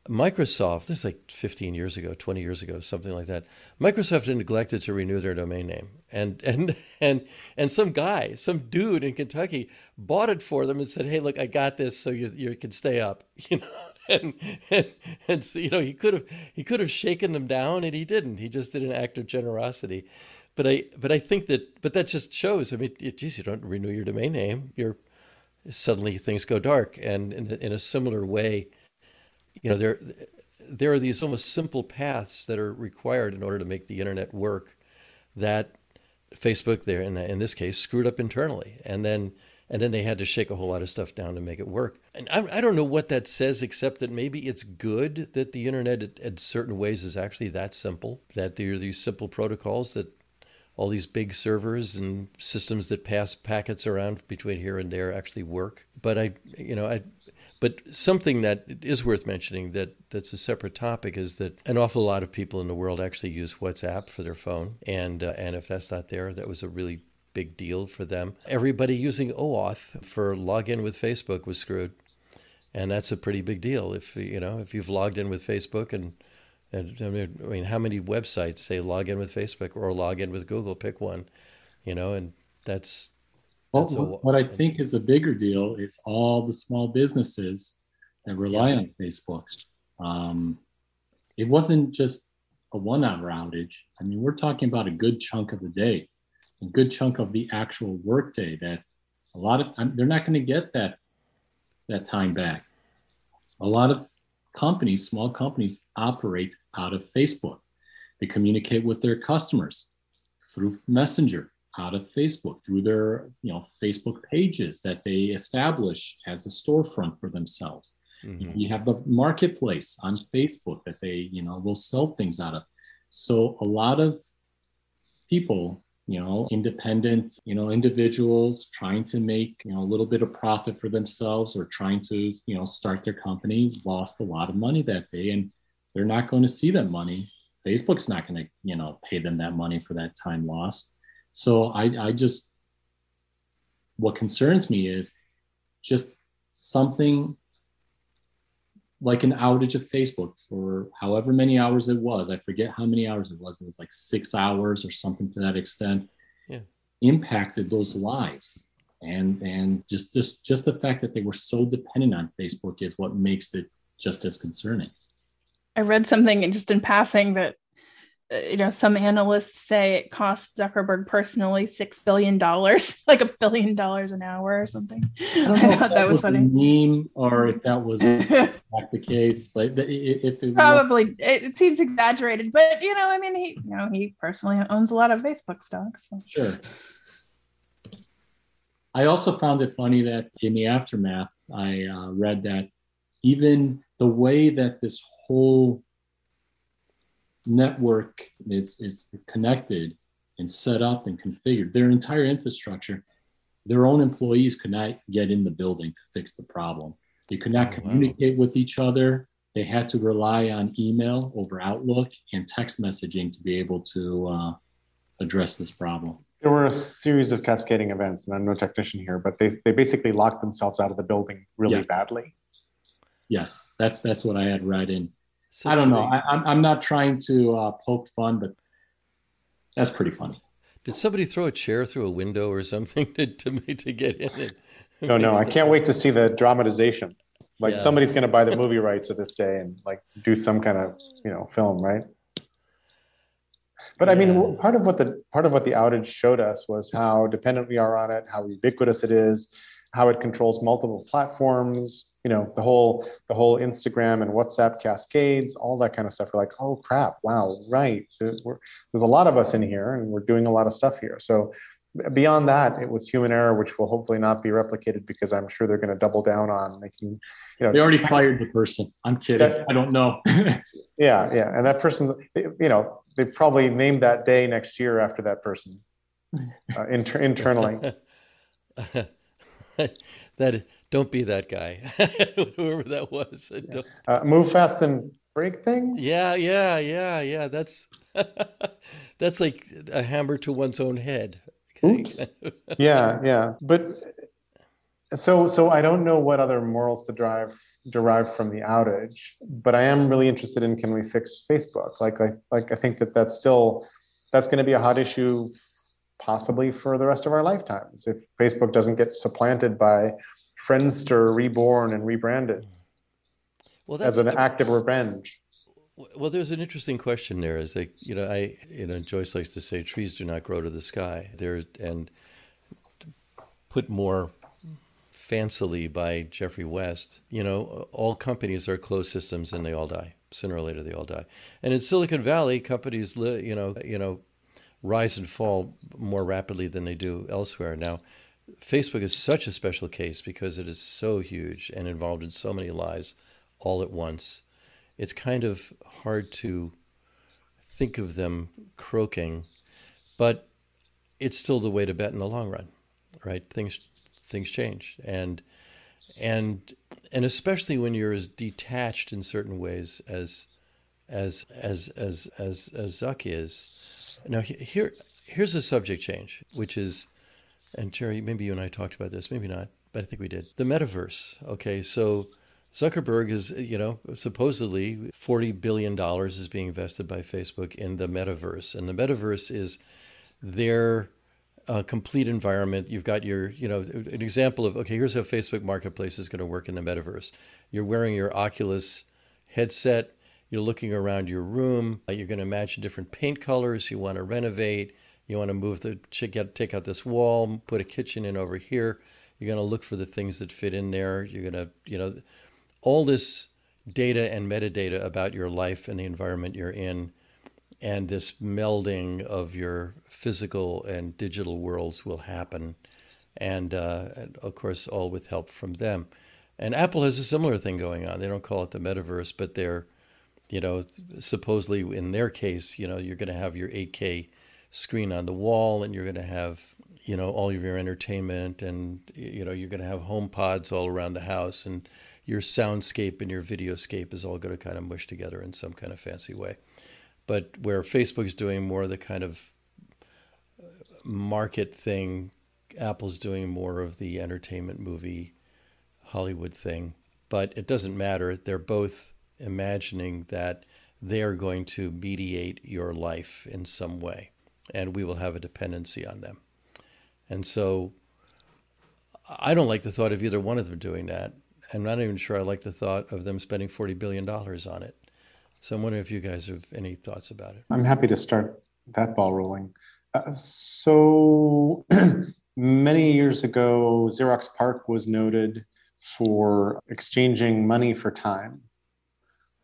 Microsoft, this is like 15 years ago, 20 years ago, something like that. Microsoft neglected to renew their domain name. And and and and some guy, some dude in Kentucky bought it for them and said, "Hey, look, I got this so you you can stay up." You know. And, and and so, you know he could have he could have shaken them down and he didn't he just did an act of generosity but I but I think that but that just shows I mean geez you don't renew your domain name you're suddenly things go dark and in, in a similar way you know there there are these almost simple paths that are required in order to make the internet work that Facebook there in, in this case screwed up internally. And then and then they had to shake a whole lot of stuff down to make it work. And I, I don't know what that says except that maybe it's good that the internet in certain ways is actually that simple that there are these simple protocols that all these big servers and systems that pass packets around between here and there actually work. But I you know I but something that is worth mentioning that that's a separate topic is that an awful lot of people in the world actually use WhatsApp for their phone, and uh, and if that's not there, that was a really big deal for them. Everybody using OAuth for login with Facebook was screwed, and that's a pretty big deal. If you know if you've logged in with Facebook and and I mean, how many websites say log in with Facebook or log in with Google? Pick one, you know, and that's well, what I think is a bigger deal is all the small businesses that rely yeah. on Facebook. Um, it wasn't just a one hour outage. I mean, we're talking about a good chunk of the day, a good chunk of the actual workday that a lot of they're not going to get that that time back. A lot of companies, small companies, operate out of Facebook. They communicate with their customers through Messenger out of Facebook through their you know Facebook pages that they establish as a storefront for themselves. Mm-hmm. You have the marketplace on Facebook that they you know will sell things out of. So a lot of people, you know, independent, you know, individuals trying to make you know a little bit of profit for themselves or trying to you know start their company lost a lot of money that day, and they're not going to see that money. Facebook's not going to you know pay them that money for that time lost so I, I just, what concerns me is just something like an outage of Facebook for however many hours it was. I forget how many hours it was. It was like six hours or something to that extent. Yeah. Impacted those lives. And and just just just the fact that they were so dependent on Facebook is what makes it just as concerning. I read something and just in passing that you know some analysts say it cost Zuckerberg personally six billion dollars, like a billion dollars an hour or something. I, don't know I if thought that was a funny. meme or if that was not the case, but if it was, Probably it, it seems exaggerated, but you know, I mean, he you know he personally owns a lot of Facebook stocks. So. Sure. I also found it funny that in the aftermath, I uh, read that even the way that this whole network is, is connected and set up and configured, their entire infrastructure, their own employees could not get in the building to fix the problem. They could not Oh, wow. communicate with each other. They had to rely on email over Outlook and text messaging to be able to uh, address this problem. There were a series of cascading events, and I'm no technician here, but they, they basically locked themselves out of the building really Yeah. badly. Yes, that's that's what I had read in. So I don't know. I, I'm I'm not trying to uh, poke fun, but that's pretty funny. Did somebody throw a chair through a window or something to to, to get in it? No, no, I can't wait to see the dramatization. Like Yeah. somebody's going to buy the movie rights of this day and like do some kind of you know film, right? But I mean, part of what the part of what the outage showed us was how dependent we are on it, how ubiquitous it is, how it controls multiple platforms. You know, the whole the whole Instagram and WhatsApp cascades, all that kind of stuff. We're like, oh crap, wow, right. There- we're- there's a lot of us in here, and we're doing a lot of stuff here. So beyond that, it was human error, which will hopefully not be replicated because I'm sure they're going to double down on making, you know, They already fired the person. I'm kidding. Yeah. I don't know. yeah, yeah, and that person's, you know, they probably named that day next year after that person uh, inter- internally. that don't be that guy, whoever that was. Don't- Uh, move fast and break things. Yeah, yeah, yeah, yeah. That's that's like a hammer to one's own head. Oops. yeah, yeah. But so so I don't know what other morals to drive derive from the outage, but I am really interested in can we fix Facebook? Like like like I think that that's still that's going to be a hot issue possibly for the rest of our lifetimes if Facebook doesn't get supplanted by Friendster reborn and rebranded well, that's as an act of revenge. well. There's an interesting question there. Is like you know, I you know, Joyce likes to say trees do not grow to the sky. There and put more fancily by Geoffrey West. You know, all companies are closed systems and they all die. Sooner or later, they all die. And in Silicon Valley, companies, li- you know, you know, rise and fall more rapidly than they do elsewhere. Now, Facebook is such a special case because it is so huge and involved in so many lives all at once. It's kind of hard to think of them croaking, but it's still the way to bet in the long run, right? Things things change, and and and especially when you're as detached in certain ways as as as as as as Zuck is. Now here here's a subject change, which is, and Jerry, maybe you and I talked about this, maybe not, but I think we did. The metaverse. Okay, so Zuckerberg is, you know, supposedly forty billion dollars is being invested by Facebook in the metaverse, and the metaverse is their uh, complete environment. You've got your, you know, an example of okay, here's how Facebook Marketplace is going to work in the metaverse. You're wearing your Oculus headset. You're looking around your room. uh, You're going to imagine different paint colors. You want to renovate. You want to move the take out this wall, put a kitchen in over here. You're going to look for the things that fit in there. You're going to, you know, all this data and metadata about your life and the environment you're in and this melding of your physical and digital worlds will happen and, uh, and of course all with help from them and apple has a similar thing going on they don't call it the metaverse but they're you know supposedly in their case you know you're going to have your 8k screen on the wall and you're going to have you know all of your entertainment and you know you're going to have home pods all around the house and your soundscape and your videoscape is all going to kind of mush together in some kind of fancy way but where facebook's doing more of the kind of uh, market thing apple's doing more of the entertainment movie hollywood thing but it doesn't matter. They're both imagining that they are going to mediate your life in some way, and we will have a dependency on them. And so I don't like the thought of either one of them doing that. I'm not even sure I like the thought of them spending $40 billion on it. So I'm wondering if you guys have any thoughts about it. I'm happy to start that ball rolling. Uh, so many years ago, Xerox PARC was noted for exchanging money for time.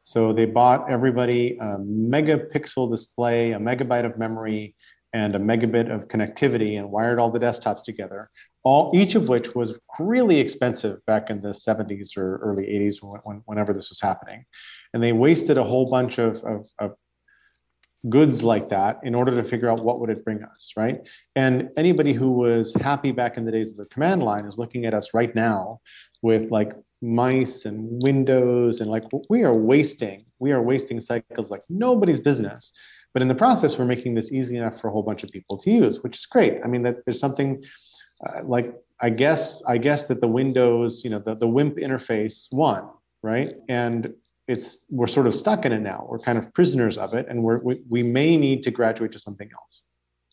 So they bought everybody a megapixel display, a megabyte of memory, and a megabit of connectivity and wired all the desktops together. All, each of which was really expensive back in the 70s or early 80s, when, whenever this was happening. And they wasted a whole bunch of, of, of goods like that in order to figure out what would it bring us right and anybody who was happy back in the days of the command line is looking at us right now with like mice and windows and like we are wasting we are wasting cycles like nobody's business. But in the process we're making this easy enough for a whole bunch of people to use which is great. I mean that there's something uh, like i guess i guess that the windows you know the, the wimp interface won right? And it's we're sort of stuck in it now. We're kind of prisoners of it and we're, we, we may need to graduate to something else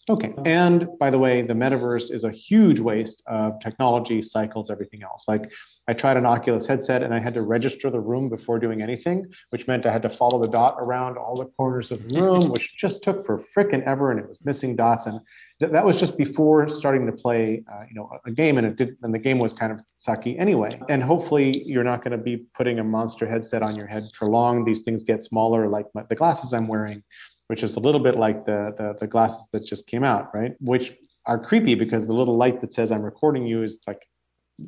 Okay. And by the way, the metaverse is a huge waste of technology, cycles, everything else. Like I tried an Oculus headset and I had to register the room before doing anything, which meant I had to follow the dot around all the corners of the room, which just took for frickin' ever and it was missing dots. And that was just before starting to play, uh, you know, a game and it did, and the game was kind of sucky anyway. And hopefully you're not going to be putting a monster headset on your head for long. These things get smaller, like my, the glasses I'm wearing which is a little bit like the, the, the glasses that just came out, right? Which are creepy because the little light that says I'm recording you is like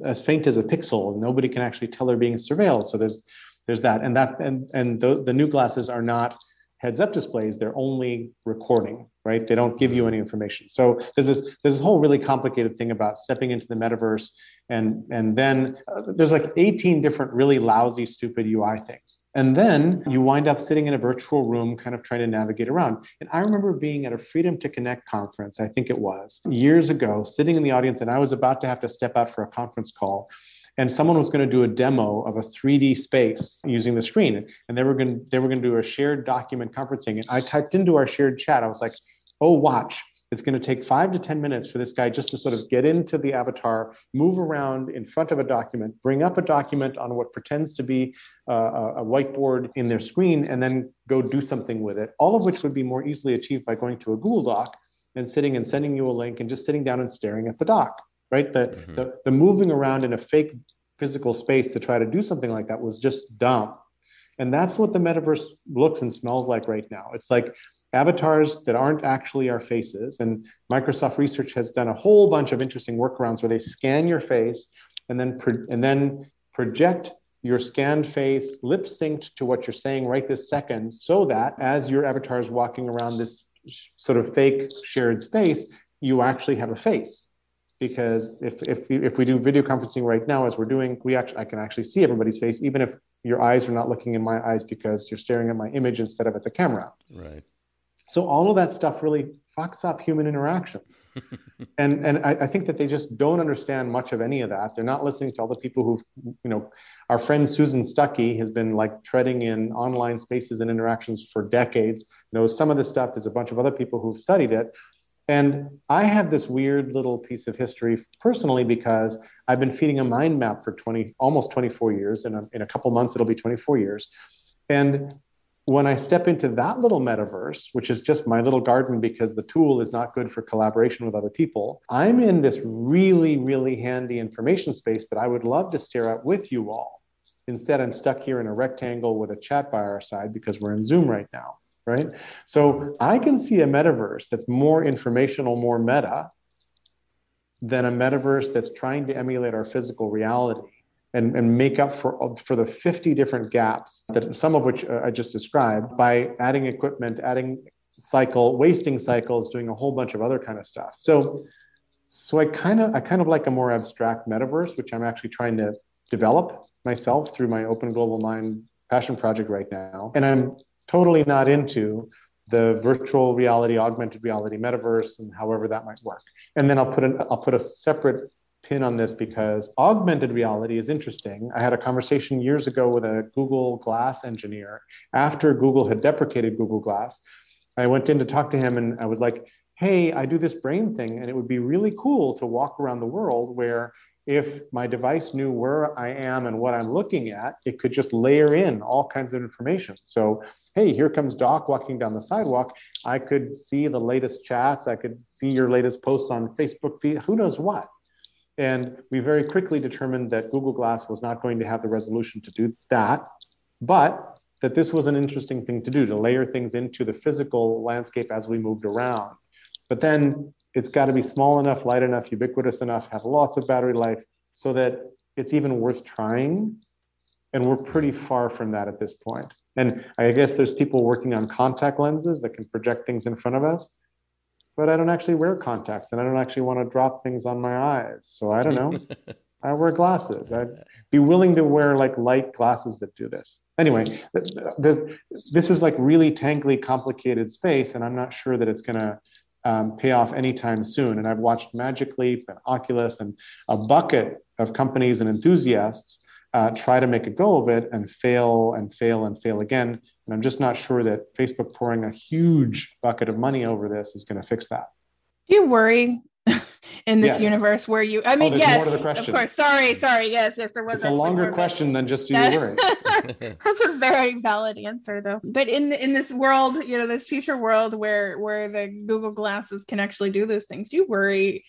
as faint as a pixel, and nobody can actually tell they're being surveilled. So there's there's that, and that and and the, the new glasses are not heads up displays; they're only recording, right? They don't give you any information. So there's this there's this whole really complicated thing about stepping into the metaverse and and then uh, there's like 18 different really lousy stupid ui things and then you wind up sitting in a virtual room kind of trying to navigate around and i remember being at a freedom to connect conference i think it was years ago sitting in the audience and i was about to have to step out for a conference call and someone was going to do a demo of a 3D space using the screen, and they were going to, they were going to do a shared document conferencing. And I typed into our shared chat. I was like, "Oh, watch! It's going to take five to 10 minutes for this guy just to sort of get into the avatar, move around in front of a document, bring up a document on what pretends to be uh, a whiteboard in their screen, and then go do something with it. All of which would be more easily achieved by going to a Google Doc and sitting and sending you a link and just sitting down and staring at the doc, right? The, mm-hmm. the, the moving around in a fake physical space to try to do something like that was just dumb. And that's what the metaverse looks and smells like right now. It's like avatars that aren't actually our faces. And Microsoft Research has done a whole bunch of interesting workarounds where they scan your face and then pro- and then project your scanned face lip synced to what you're saying right this second, so that as your avatar is walking around this sort of fake shared space, you actually have a face. Because if if if we do video conferencing right now, as we're doing, we actually I can actually see everybody's face, even if your eyes are not looking in my eyes because you're staring at my image instead of at the camera. Right. So all of that stuff really fucks up human interactions. and and I, I, think that they just don't understand much of any of that. They're not listening to all the people who, you know, our friend Susan Stuckey has been like treading in online spaces and interactions for decades, knows some of this stuff. There's a bunch of other people who've studied it. And I have this weird little piece of history personally because I've been feeding a mind map for 20, almost 24 years. And um, in a couple months, it'll be 24 years. And when I step into that little metaverse, which is just my little garden because the tool is not good for collaboration with other people, I'm in this really, really handy information space that I would love to stare at with you all. Instead, I'm stuck here in a rectangle with a chat by our side because we're in Zoom right now, right? So I can see a metaverse that's more informational, more meta than a metaverse that's trying to emulate our physical reality and, and make up for, for the 50 different gaps that some of which uh, I just described by adding equipment, adding cycle, wasting cycles, doing a whole bunch of other kind of stuff. So, so I kind of I kind of like a more abstract metaverse, which I'm actually trying to develop myself through my Open Global Mind passion project right now. And I'm totally not into the virtual reality, augmented reality metaverse, and however that might work. And then I'll put an I'll put a separate pin on this because augmented reality is interesting. I had a conversation years ago with a Google Glass engineer after Google had deprecated Google Glass. I went in to talk to him and I was like, hey, I do this brain thing, and it would be really cool to walk around the world where if my device knew where I am and what I'm looking at, it could just layer in all kinds of information. So, hey, here comes Doc walking down the sidewalk. I could see the latest chats. I could see your latest posts on Facebook feed, who knows what. And we very quickly determined that Google Glass was not going to have the resolution to do that, but that this was an interesting thing to do to layer things into the physical landscape as we moved around. But then it's got to be small enough, light enough, ubiquitous enough, have lots of battery life so that it's even worth trying. And we're pretty far from that at this point. And I guess there's people working on contact lenses that can project things in front of us but I don't actually wear contacts and I don't actually want to drop things on my eyes. So I don't know. I wear glasses. I'd be willing to wear like light glasses that do this. Anyway, this is like really tangly, complicated space, and I'm not sure that it's going to um, pay off anytime soon. And I've watched Magic Leap and Oculus and a bucket of companies and enthusiasts uh, try to make a go of it and fail and fail and fail again and I'm just not sure that Facebook pouring a huge bucket of money over this is going to fix that. Do you worry in this yes. universe where you, I oh, mean, oh, yes, of course. Sorry, sorry. Yes, yes, there was it's a longer question than just do you worry. That's a very valid answer though. But in in this world, you know, this future world where where the Google glasses can actually do those things, do you worry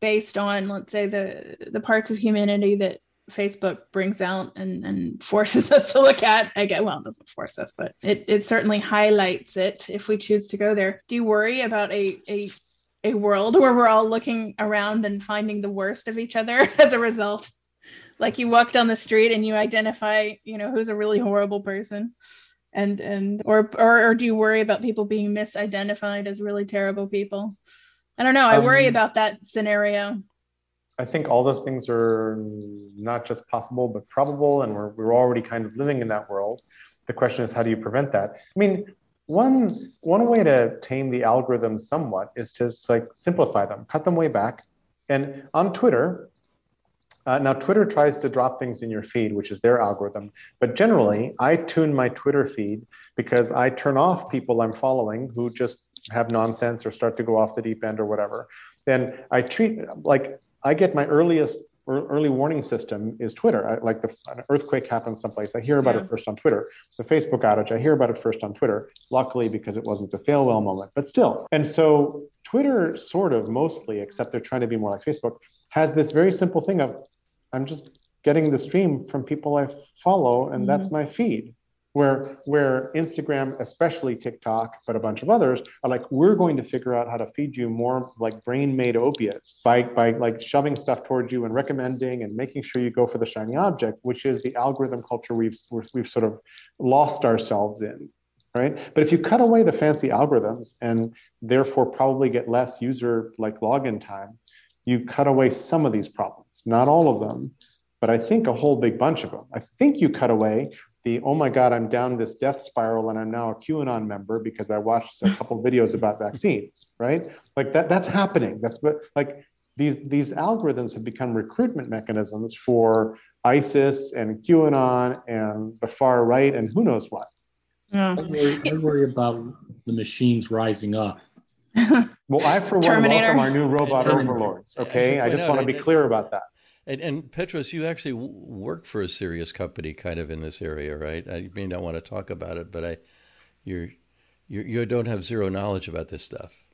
based on let's say the the parts of humanity that Facebook brings out and, and forces us to look at. I get well, it doesn't force us, but it, it certainly highlights it if we choose to go there. Do you worry about a a a world where we're all looking around and finding the worst of each other as a result? Like you walk down the street and you identify, you know, who's a really horrible person. And and or or, or do you worry about people being misidentified as really terrible people? I don't know. I worry um, about that scenario. I think all those things are not just possible, but probable, and we're, we're already kind of living in that world. The question is, how do you prevent that? I mean, one one way to tame the algorithms somewhat is to like simplify them, cut them way back. And on Twitter, uh, now Twitter tries to drop things in your feed, which is their algorithm. But generally, I tune my Twitter feed because I turn off people I'm following who just have nonsense or start to go off the deep end or whatever. Then I treat like I get my earliest early warning system is Twitter. I, like the, an earthquake happens someplace, I hear about yeah. it first on Twitter. The Facebook outage, I hear about it first on Twitter. Luckily, because it wasn't a fail whale moment, but still. And so Twitter, sort of mostly, except they're trying to be more like Facebook, has this very simple thing of I'm just getting the stream from people I follow, and mm-hmm. that's my feed where where Instagram, especially TikTok, but a bunch of others are like, we're going to figure out how to feed you more like brain-made opiates by by like shoving stuff towards you and recommending and making sure you go for the shiny object, which is the algorithm culture we've we've sort of lost ourselves in. Right. But if you cut away the fancy algorithms and therefore probably get less user like login time, you cut away some of these problems, not all of them, but I think a whole big bunch of them. I think you cut away the oh my god i'm down this death spiral and i'm now a qanon member because i watched a couple videos about vaccines right? Like that that's happening. That's what like these these algorithms have become recruitment mechanisms for isis and qanon and the far right and who knows what. Yeah. I, worry, I worry about the machines rising up. Well i for one Terminator. welcome our new robot overlords okay? I just want to be clear about that and, and Petros, you actually work for a serious company, kind of in this area, right? I may not want to talk about it, but I, you're, you you don't have zero knowledge about this stuff.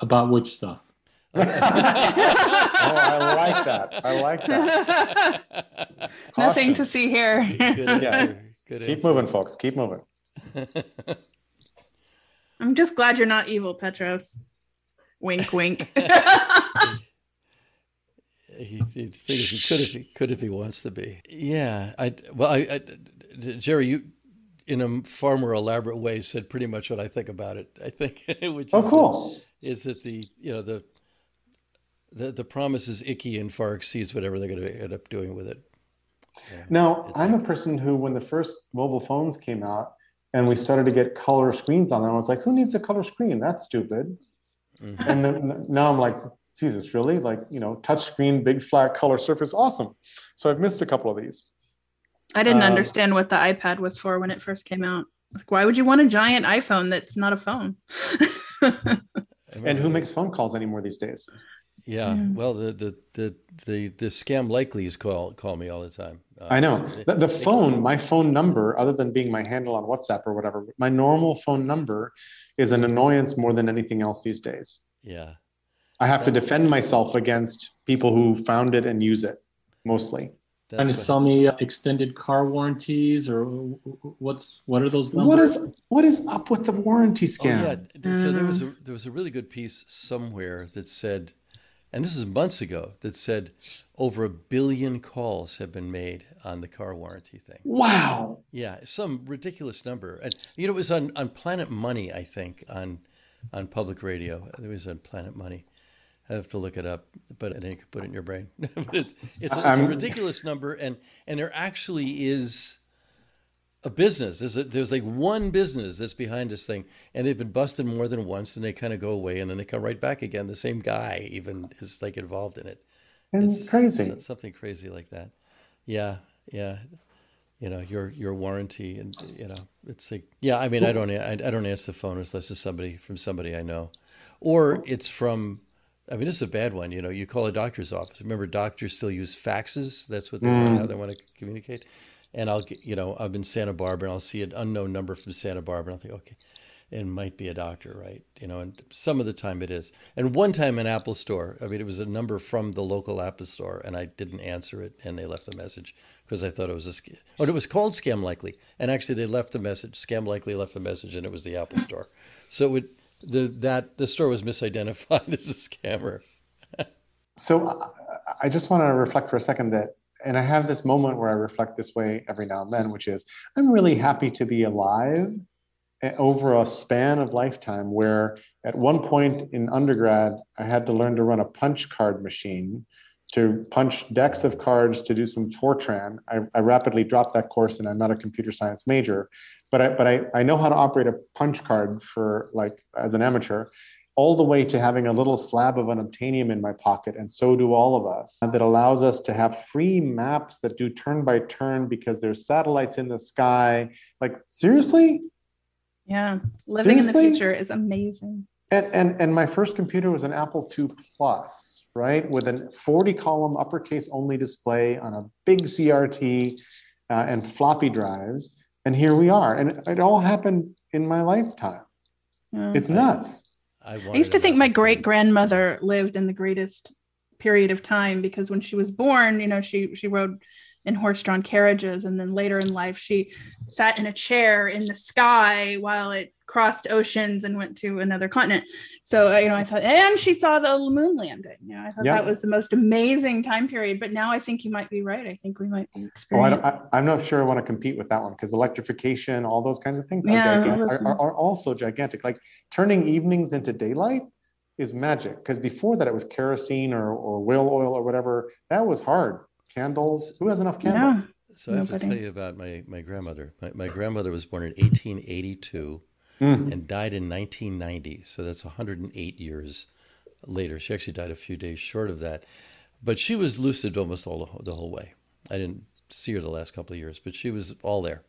About which stuff? oh, I like that. I like that. Nothing to see here. Good answer. Good Keep moving, folks. Keep moving. I'm just glad you're not evil, Petros. Wink, wink he, he thinks he could if he could if he wants to be. Yeah, I well, I, I, Jerry, you in a far more elaborate way said pretty much what I think about it. I think, which oh, is cool, the, is that the you know the the the promise is icky and far exceeds whatever they're going to end up doing with it. Yeah, now, I'm like, a person who, when the first mobile phones came out and we started to get color screens on them, I was like, who needs a color screen? That's stupid. Mm-hmm. And then now I'm like, Jesus, really? Like, you know, touchscreen, big flat color surface, awesome. So I've missed a couple of these. I didn't Um, understand what the iPad was for when it first came out. Like, why would you want a giant iPhone that's not a phone? And who makes phone calls anymore these days? Yeah, Yeah. well, the the the the, the scam likelies call call me all the time. Uh, I know. The, the they- phone, my phone number, other than being my handle on WhatsApp or whatever, my normal phone number is an annoyance more than anything else these days. Yeah, I have to That's- defend myself against people who found it and use it mostly. Trying to that's what, sell me extended car warranties or what's what are those numbers? What is what is up with the warranty oh yeah. scams? th- So there was Uh. a there was a really good piece somewhere that said, and this is months ago, that said over a billion calls have been made on the car warranty thing. Wow. Yeah, some ridiculous number. And you know, it was on, on Planet Money, I think, on on public radio. It was on Planet Money. I have to look it up, but I didn't put it in your brain. but it's it's, a- it's a ridiculous number, and and there actually is a business. There's a, there's like one business that's behind this thing, and they've been busted more than once, and they kind of go away, and then they come right back again. The same guy even is like involved in it. And It's crazy. so- something crazy like that. Yeah, yeah. You know your your warranty, and you know it's like yeah. I mean, I don't I, I don't answer the phone unless it's somebody from somebody I know, or it's from. I mean, this is a bad one. You know, you call a doctor's office. Remember, doctors still use faxes. That's what they mm. want, how they want to communicate. And I'll get, you know, I'm in Santa Barbara, and I'll see an unknown number from Santa Barbara, and I'll think, okay, it might be a doctor, right? You know, and some of the time it is. And one time in Apple Store, I mean, it was a number from the local Apple Store, and I didn't answer it, and they left a message because I thought it was a scam. Oh, it was called Scam Likely, and actually they left a message. Scam Likely left a message, and it was the Apple Store. So it would the that the store was misidentified as a scammer. So I- I just want to reflect for a second that, and I have this moment where I reflect this way every now and then, which is I'm really happy to be alive eh, over a span of lifetime where at one point in undergrad, I had to learn to run a punch card machine to punch decks of cards to do some Fortran. I, I rapidly dropped that course and I'm not a computer science major, but I, but I, I know how to operate a punch card for like as an amateur all the way to having a little slab of unobtainium in my pocket, and so do all of us, that allows us to have free maps that do turn by turn because there's satellites in the sky. Like, seriously? yeah, living in the future is amazing. And, and, and my first computer was an Apple II Plus, right? With a 40 column uppercase only display on a big CRT uh, and floppy drives. And here we are. And it all happened in my lifetime. Yeah. It's nuts. I, I used to think my great grandmother lived in the greatest period of time because when she was born, you know, she she rode in horse-drawn carriages, and then later in life, she sat in a chair in the sky while it crossed oceans and went to another continent. So uh, you know, I thought, and she saw the moon landing. You know, I thought Yeah. that was the most amazing time period. But now I think you might be right. I think we might be Oh, I experiencing. don't, I, I'm not sure I want to compete with that one because electrification, all those kinds of things are, Yeah, gigan- listen. are, are, are also gigantic. Like turning evenings into daylight is magic because before that it was kerosene or, or whale oil or whatever. That was hard. Candles. Who has enough candles? So I have to tell you about my, my grandmother. My, my grandmother was born in 1882 Mm. and died in 1990. So that's 108 years later. She actually died a few days short of that. But she was lucid almost all the, whole way. I didn't see her the last couple of years, but she was all there.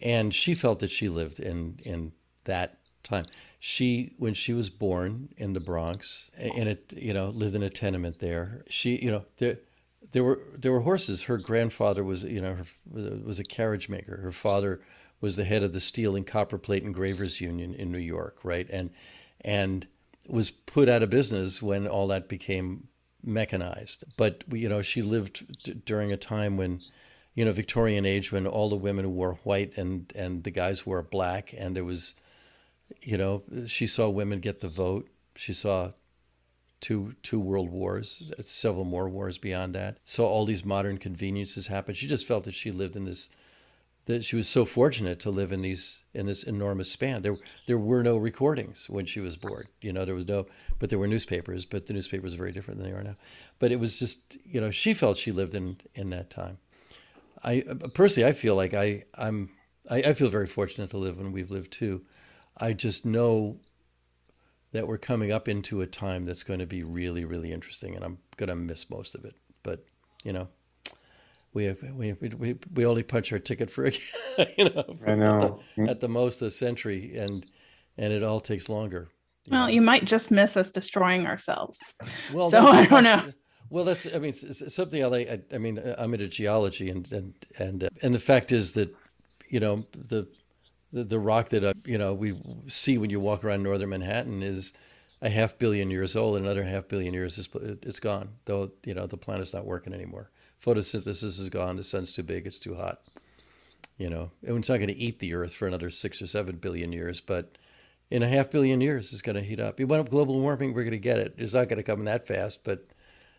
And she felt that she lived in, in that time. She, when she was born in the Bronx, and it, you know, lived in a tenement there. She, you know, there, there were there were horses. Her grandfather was, you know, her, was a carriage maker. Her father was the head of the Steel and Copper Plate Engravers Union in New York, right? And and was put out of business when all that became mechanized. But you know, she lived d- during a time when, you know, Victorian age when all the women wore white and and the guys wore black, and there was, you know, she saw women get the vote. She saw two two world wars, several more wars beyond that. So all these modern conveniences happened. She just felt that she lived in this that she was so fortunate to live in these in this enormous span. There there were no recordings when she was born. You know, there was no but there were newspapers, but the newspapers are very different than they are now. But it was just, you know, she felt she lived in in that time. I personally I feel like I I'm I, I feel very fortunate to live when we've lived too. I just know that we're coming up into a time that's going to be really, really interesting, and I'm going to miss most of it. But you know, we have we have, we, we only punch our ticket for you know, I know. At, the, at the most a century, and and it all takes longer. you Well, know. you might just miss us destroying ourselves. Well, So, I don't know. Well, that's I mean it's, it's something I like. I, I mean I'm into geology and and and uh, and the fact is that you know the the, the rock that uh, you know we see when you walk around northern Manhattan is a half billion years old. And another half billion years is it's gone. Though you know the planet's not working anymore. Photosynthesis is gone. The sun's too big. It's too hot. You know, and it's not going to eat the Earth for another six or seven billion years, but in a half billion years, it's going to heat up. You want global warming, we're going to get it. It's not going to come that fast, but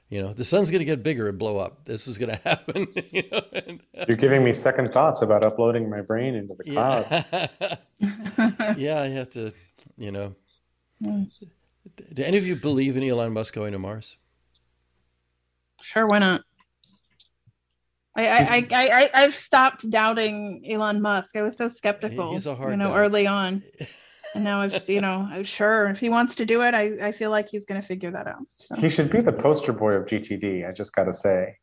you know, the sun's going to get bigger and blow up. This is going to happen. You know, and, You're giving me second thoughts about uploading my brain into the cloud. yeah. yeah, I have to, you know. Mm. Do any of you believe in Elon Musk going to Mars? Sure, why not? I, I, I, I, I've stopped doubting Elon Musk. I was so skeptical, He's a hard you know, guy. early on, and now I've, you know, I'm sure if he wants to do it, I, I feel like he's going to figure that out. So. He should be the poster boy of GTD. I just got to say,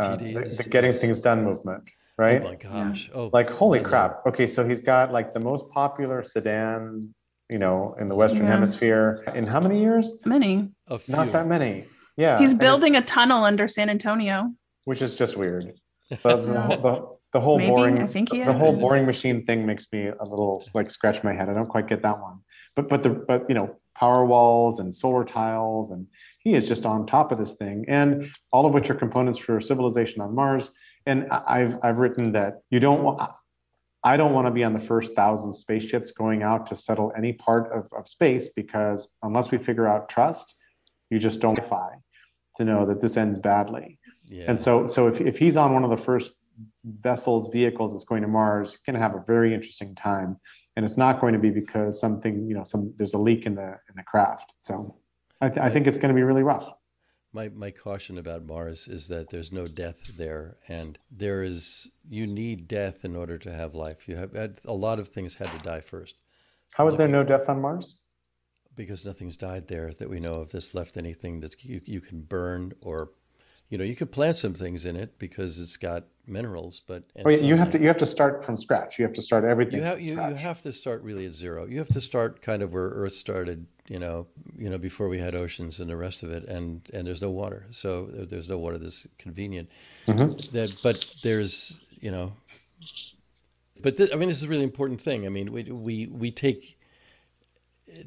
uh, GTD the, is, the getting is- things done movement, Oh right? my gosh! Oh, like holy my Lord. crap. Okay, so he's got like the most popular sedan, you know, in the Western Yeah. Hemisphere. In how many years? Many. A few. Not that many. Yeah, He's and it- building a tunnel under San Antonio. Which is just weird. The, the, whole- the, the whole Maybe, boring, I think the whole boring machine thing makes me a little like scratch my head. I don't quite get that one. But but the but you know power walls and solar tiles and he is just on top of this thing and all of which are components for civilization on Mars. And I- I've I've written that you don't want. I don't want to be on the first thousand spaceships going out to settle any part of, of space because unless we figure out trust, you just don't fi to know that this ends badly. Yeah. And so, so if, if he's on one of the first vessels, vehicles that's going to Mars, going to have a very interesting time. And it's not going to be because something, you know, some there's a leak in the in the craft. So, I, th- I think it's going to be really rough. My my caution about Mars is that there's no death there, and there is you need death in order to have life. You have a lot of things had to die first How is there no death on Mars? because nothing's died there that we know of that's left anything that you you can burn or you know you could plant some things in it because it's got minerals, but and Oh, yeah, you have to you have to start from scratch. You have to start everything. you have you, you have to start really at zero. You have to start kind of where Earth started, you know, you know before we had oceans and the rest of it, and and there's no water, so there's no water that's convenient. Mhm. That, but there's you know, but th- I mean this is a really important thing. I mean we we we take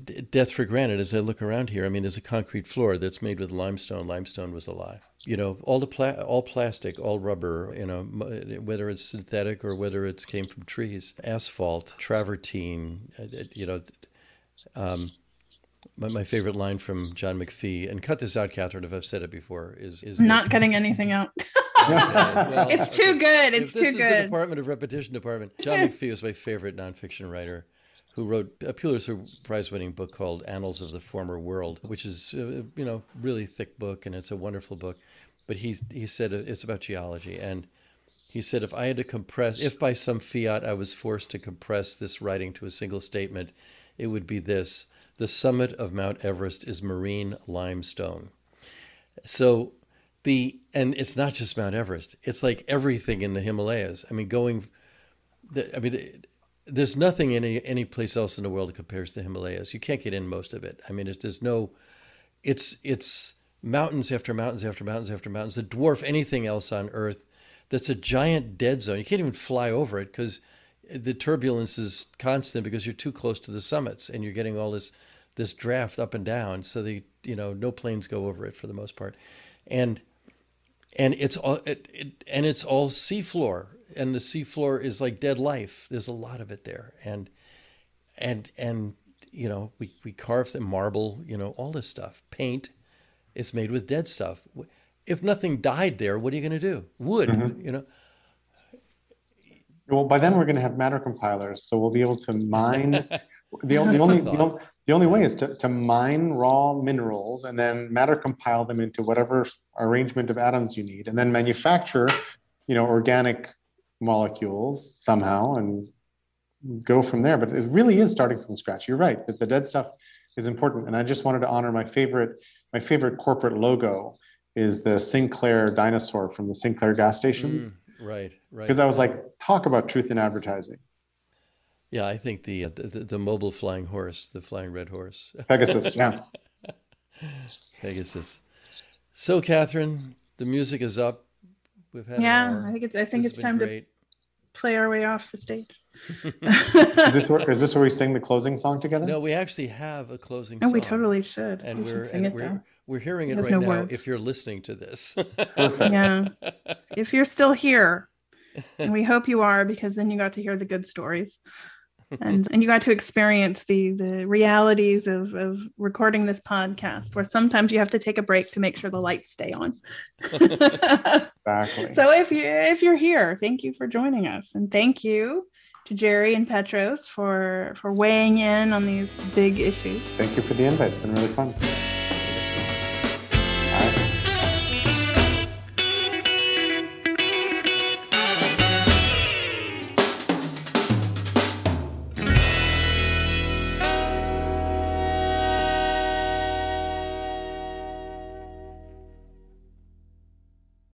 d- death for granted as I look around here. I mean, there's a concrete floor that's made with limestone. Limestone was alive. You know, all the pla- all plastic, all rubber. You know, m- whether it's synthetic or whether it's came from trees. Asphalt, travertine. uh, uh, You know, um, my, my favorite line from John McPhee, and cut this out, Katherine, if I've said it before, is is that- Not cutting anything out. Yeah, well, it's too good. if It's this too is the good. Department of Repetition Department. John McPhee was my favorite nonfiction writer, who wrote a Pulitzer Prize-winning book called Annals of the Former World, which is uh, you know really thick book and it's a wonderful book. But he he said it's about geology and. He said, if I had to compress, if by some fiat I was forced to compress this writing to a single statement, it would be this The summit of Mount Everest is marine limestone. So the and it's not just Mount Everest. It's like everything in the Himalayas. I mean, going. I mean, there's nothing in any, any place else in the world that compares to the Himalayas. You can't get in most of it. I mean, it's, there's no. It's it's mountains after mountains after mountains after mountains that dwarf anything else on Earth. That's a giant dead zone. You can't even fly over it because the turbulence is constant because you're too close to the summits and you're getting all this this draft up and down. So the you know no planes go over it for the most part, and and it's all it, it, and it's all seafloor and the seafloor is like dead life. There's a lot of it there. And and and you know we, we carve the marble you know all this stuff. Paint it's made with dead stuff. If nothing died there what are you going to do? Wood Mm-hmm. you know? Well, by then we're going to have matter compilers, so we'll be able to mine. the, only, the, only, the, only, the only way is to, to mine raw minerals and then matter compile them into whatever arrangement of atoms you need, and then manufacture, you know, organic molecules somehow and go from there. But it really is starting from scratch. You're right that the dead stuff is important. And I just wanted to honor my favorite my favorite corporate logo is the Sinclair dinosaur from the Sinclair gas stations. Mm, right, right. Because I was like, talk about truth in advertising. Yeah, I think the, the the Mobil flying horse, the flying red horse, Pegasus. yeah, Pegasus. So, Katherine, the music is up. We've had yeah. I think it's I think this it's time great. to play our way off the stage. is, this where, is this where we sing the closing song together? No, we actually have a closing. Oh, song. we totally should. And we are sing and it we're, we're hearing it right no now. Words. If you're listening to this, yeah. If you're still here, and we hope you are, because then you got to hear the good stories and and you got to experience the the realities of of recording this podcast where sometimes you have to take a break to make sure the lights stay on. Exactly. So if you if you're here thank you for joining us. And thank you to jerry and petros for for weighing in on these big issues. Thank you for the invite. It's been really fun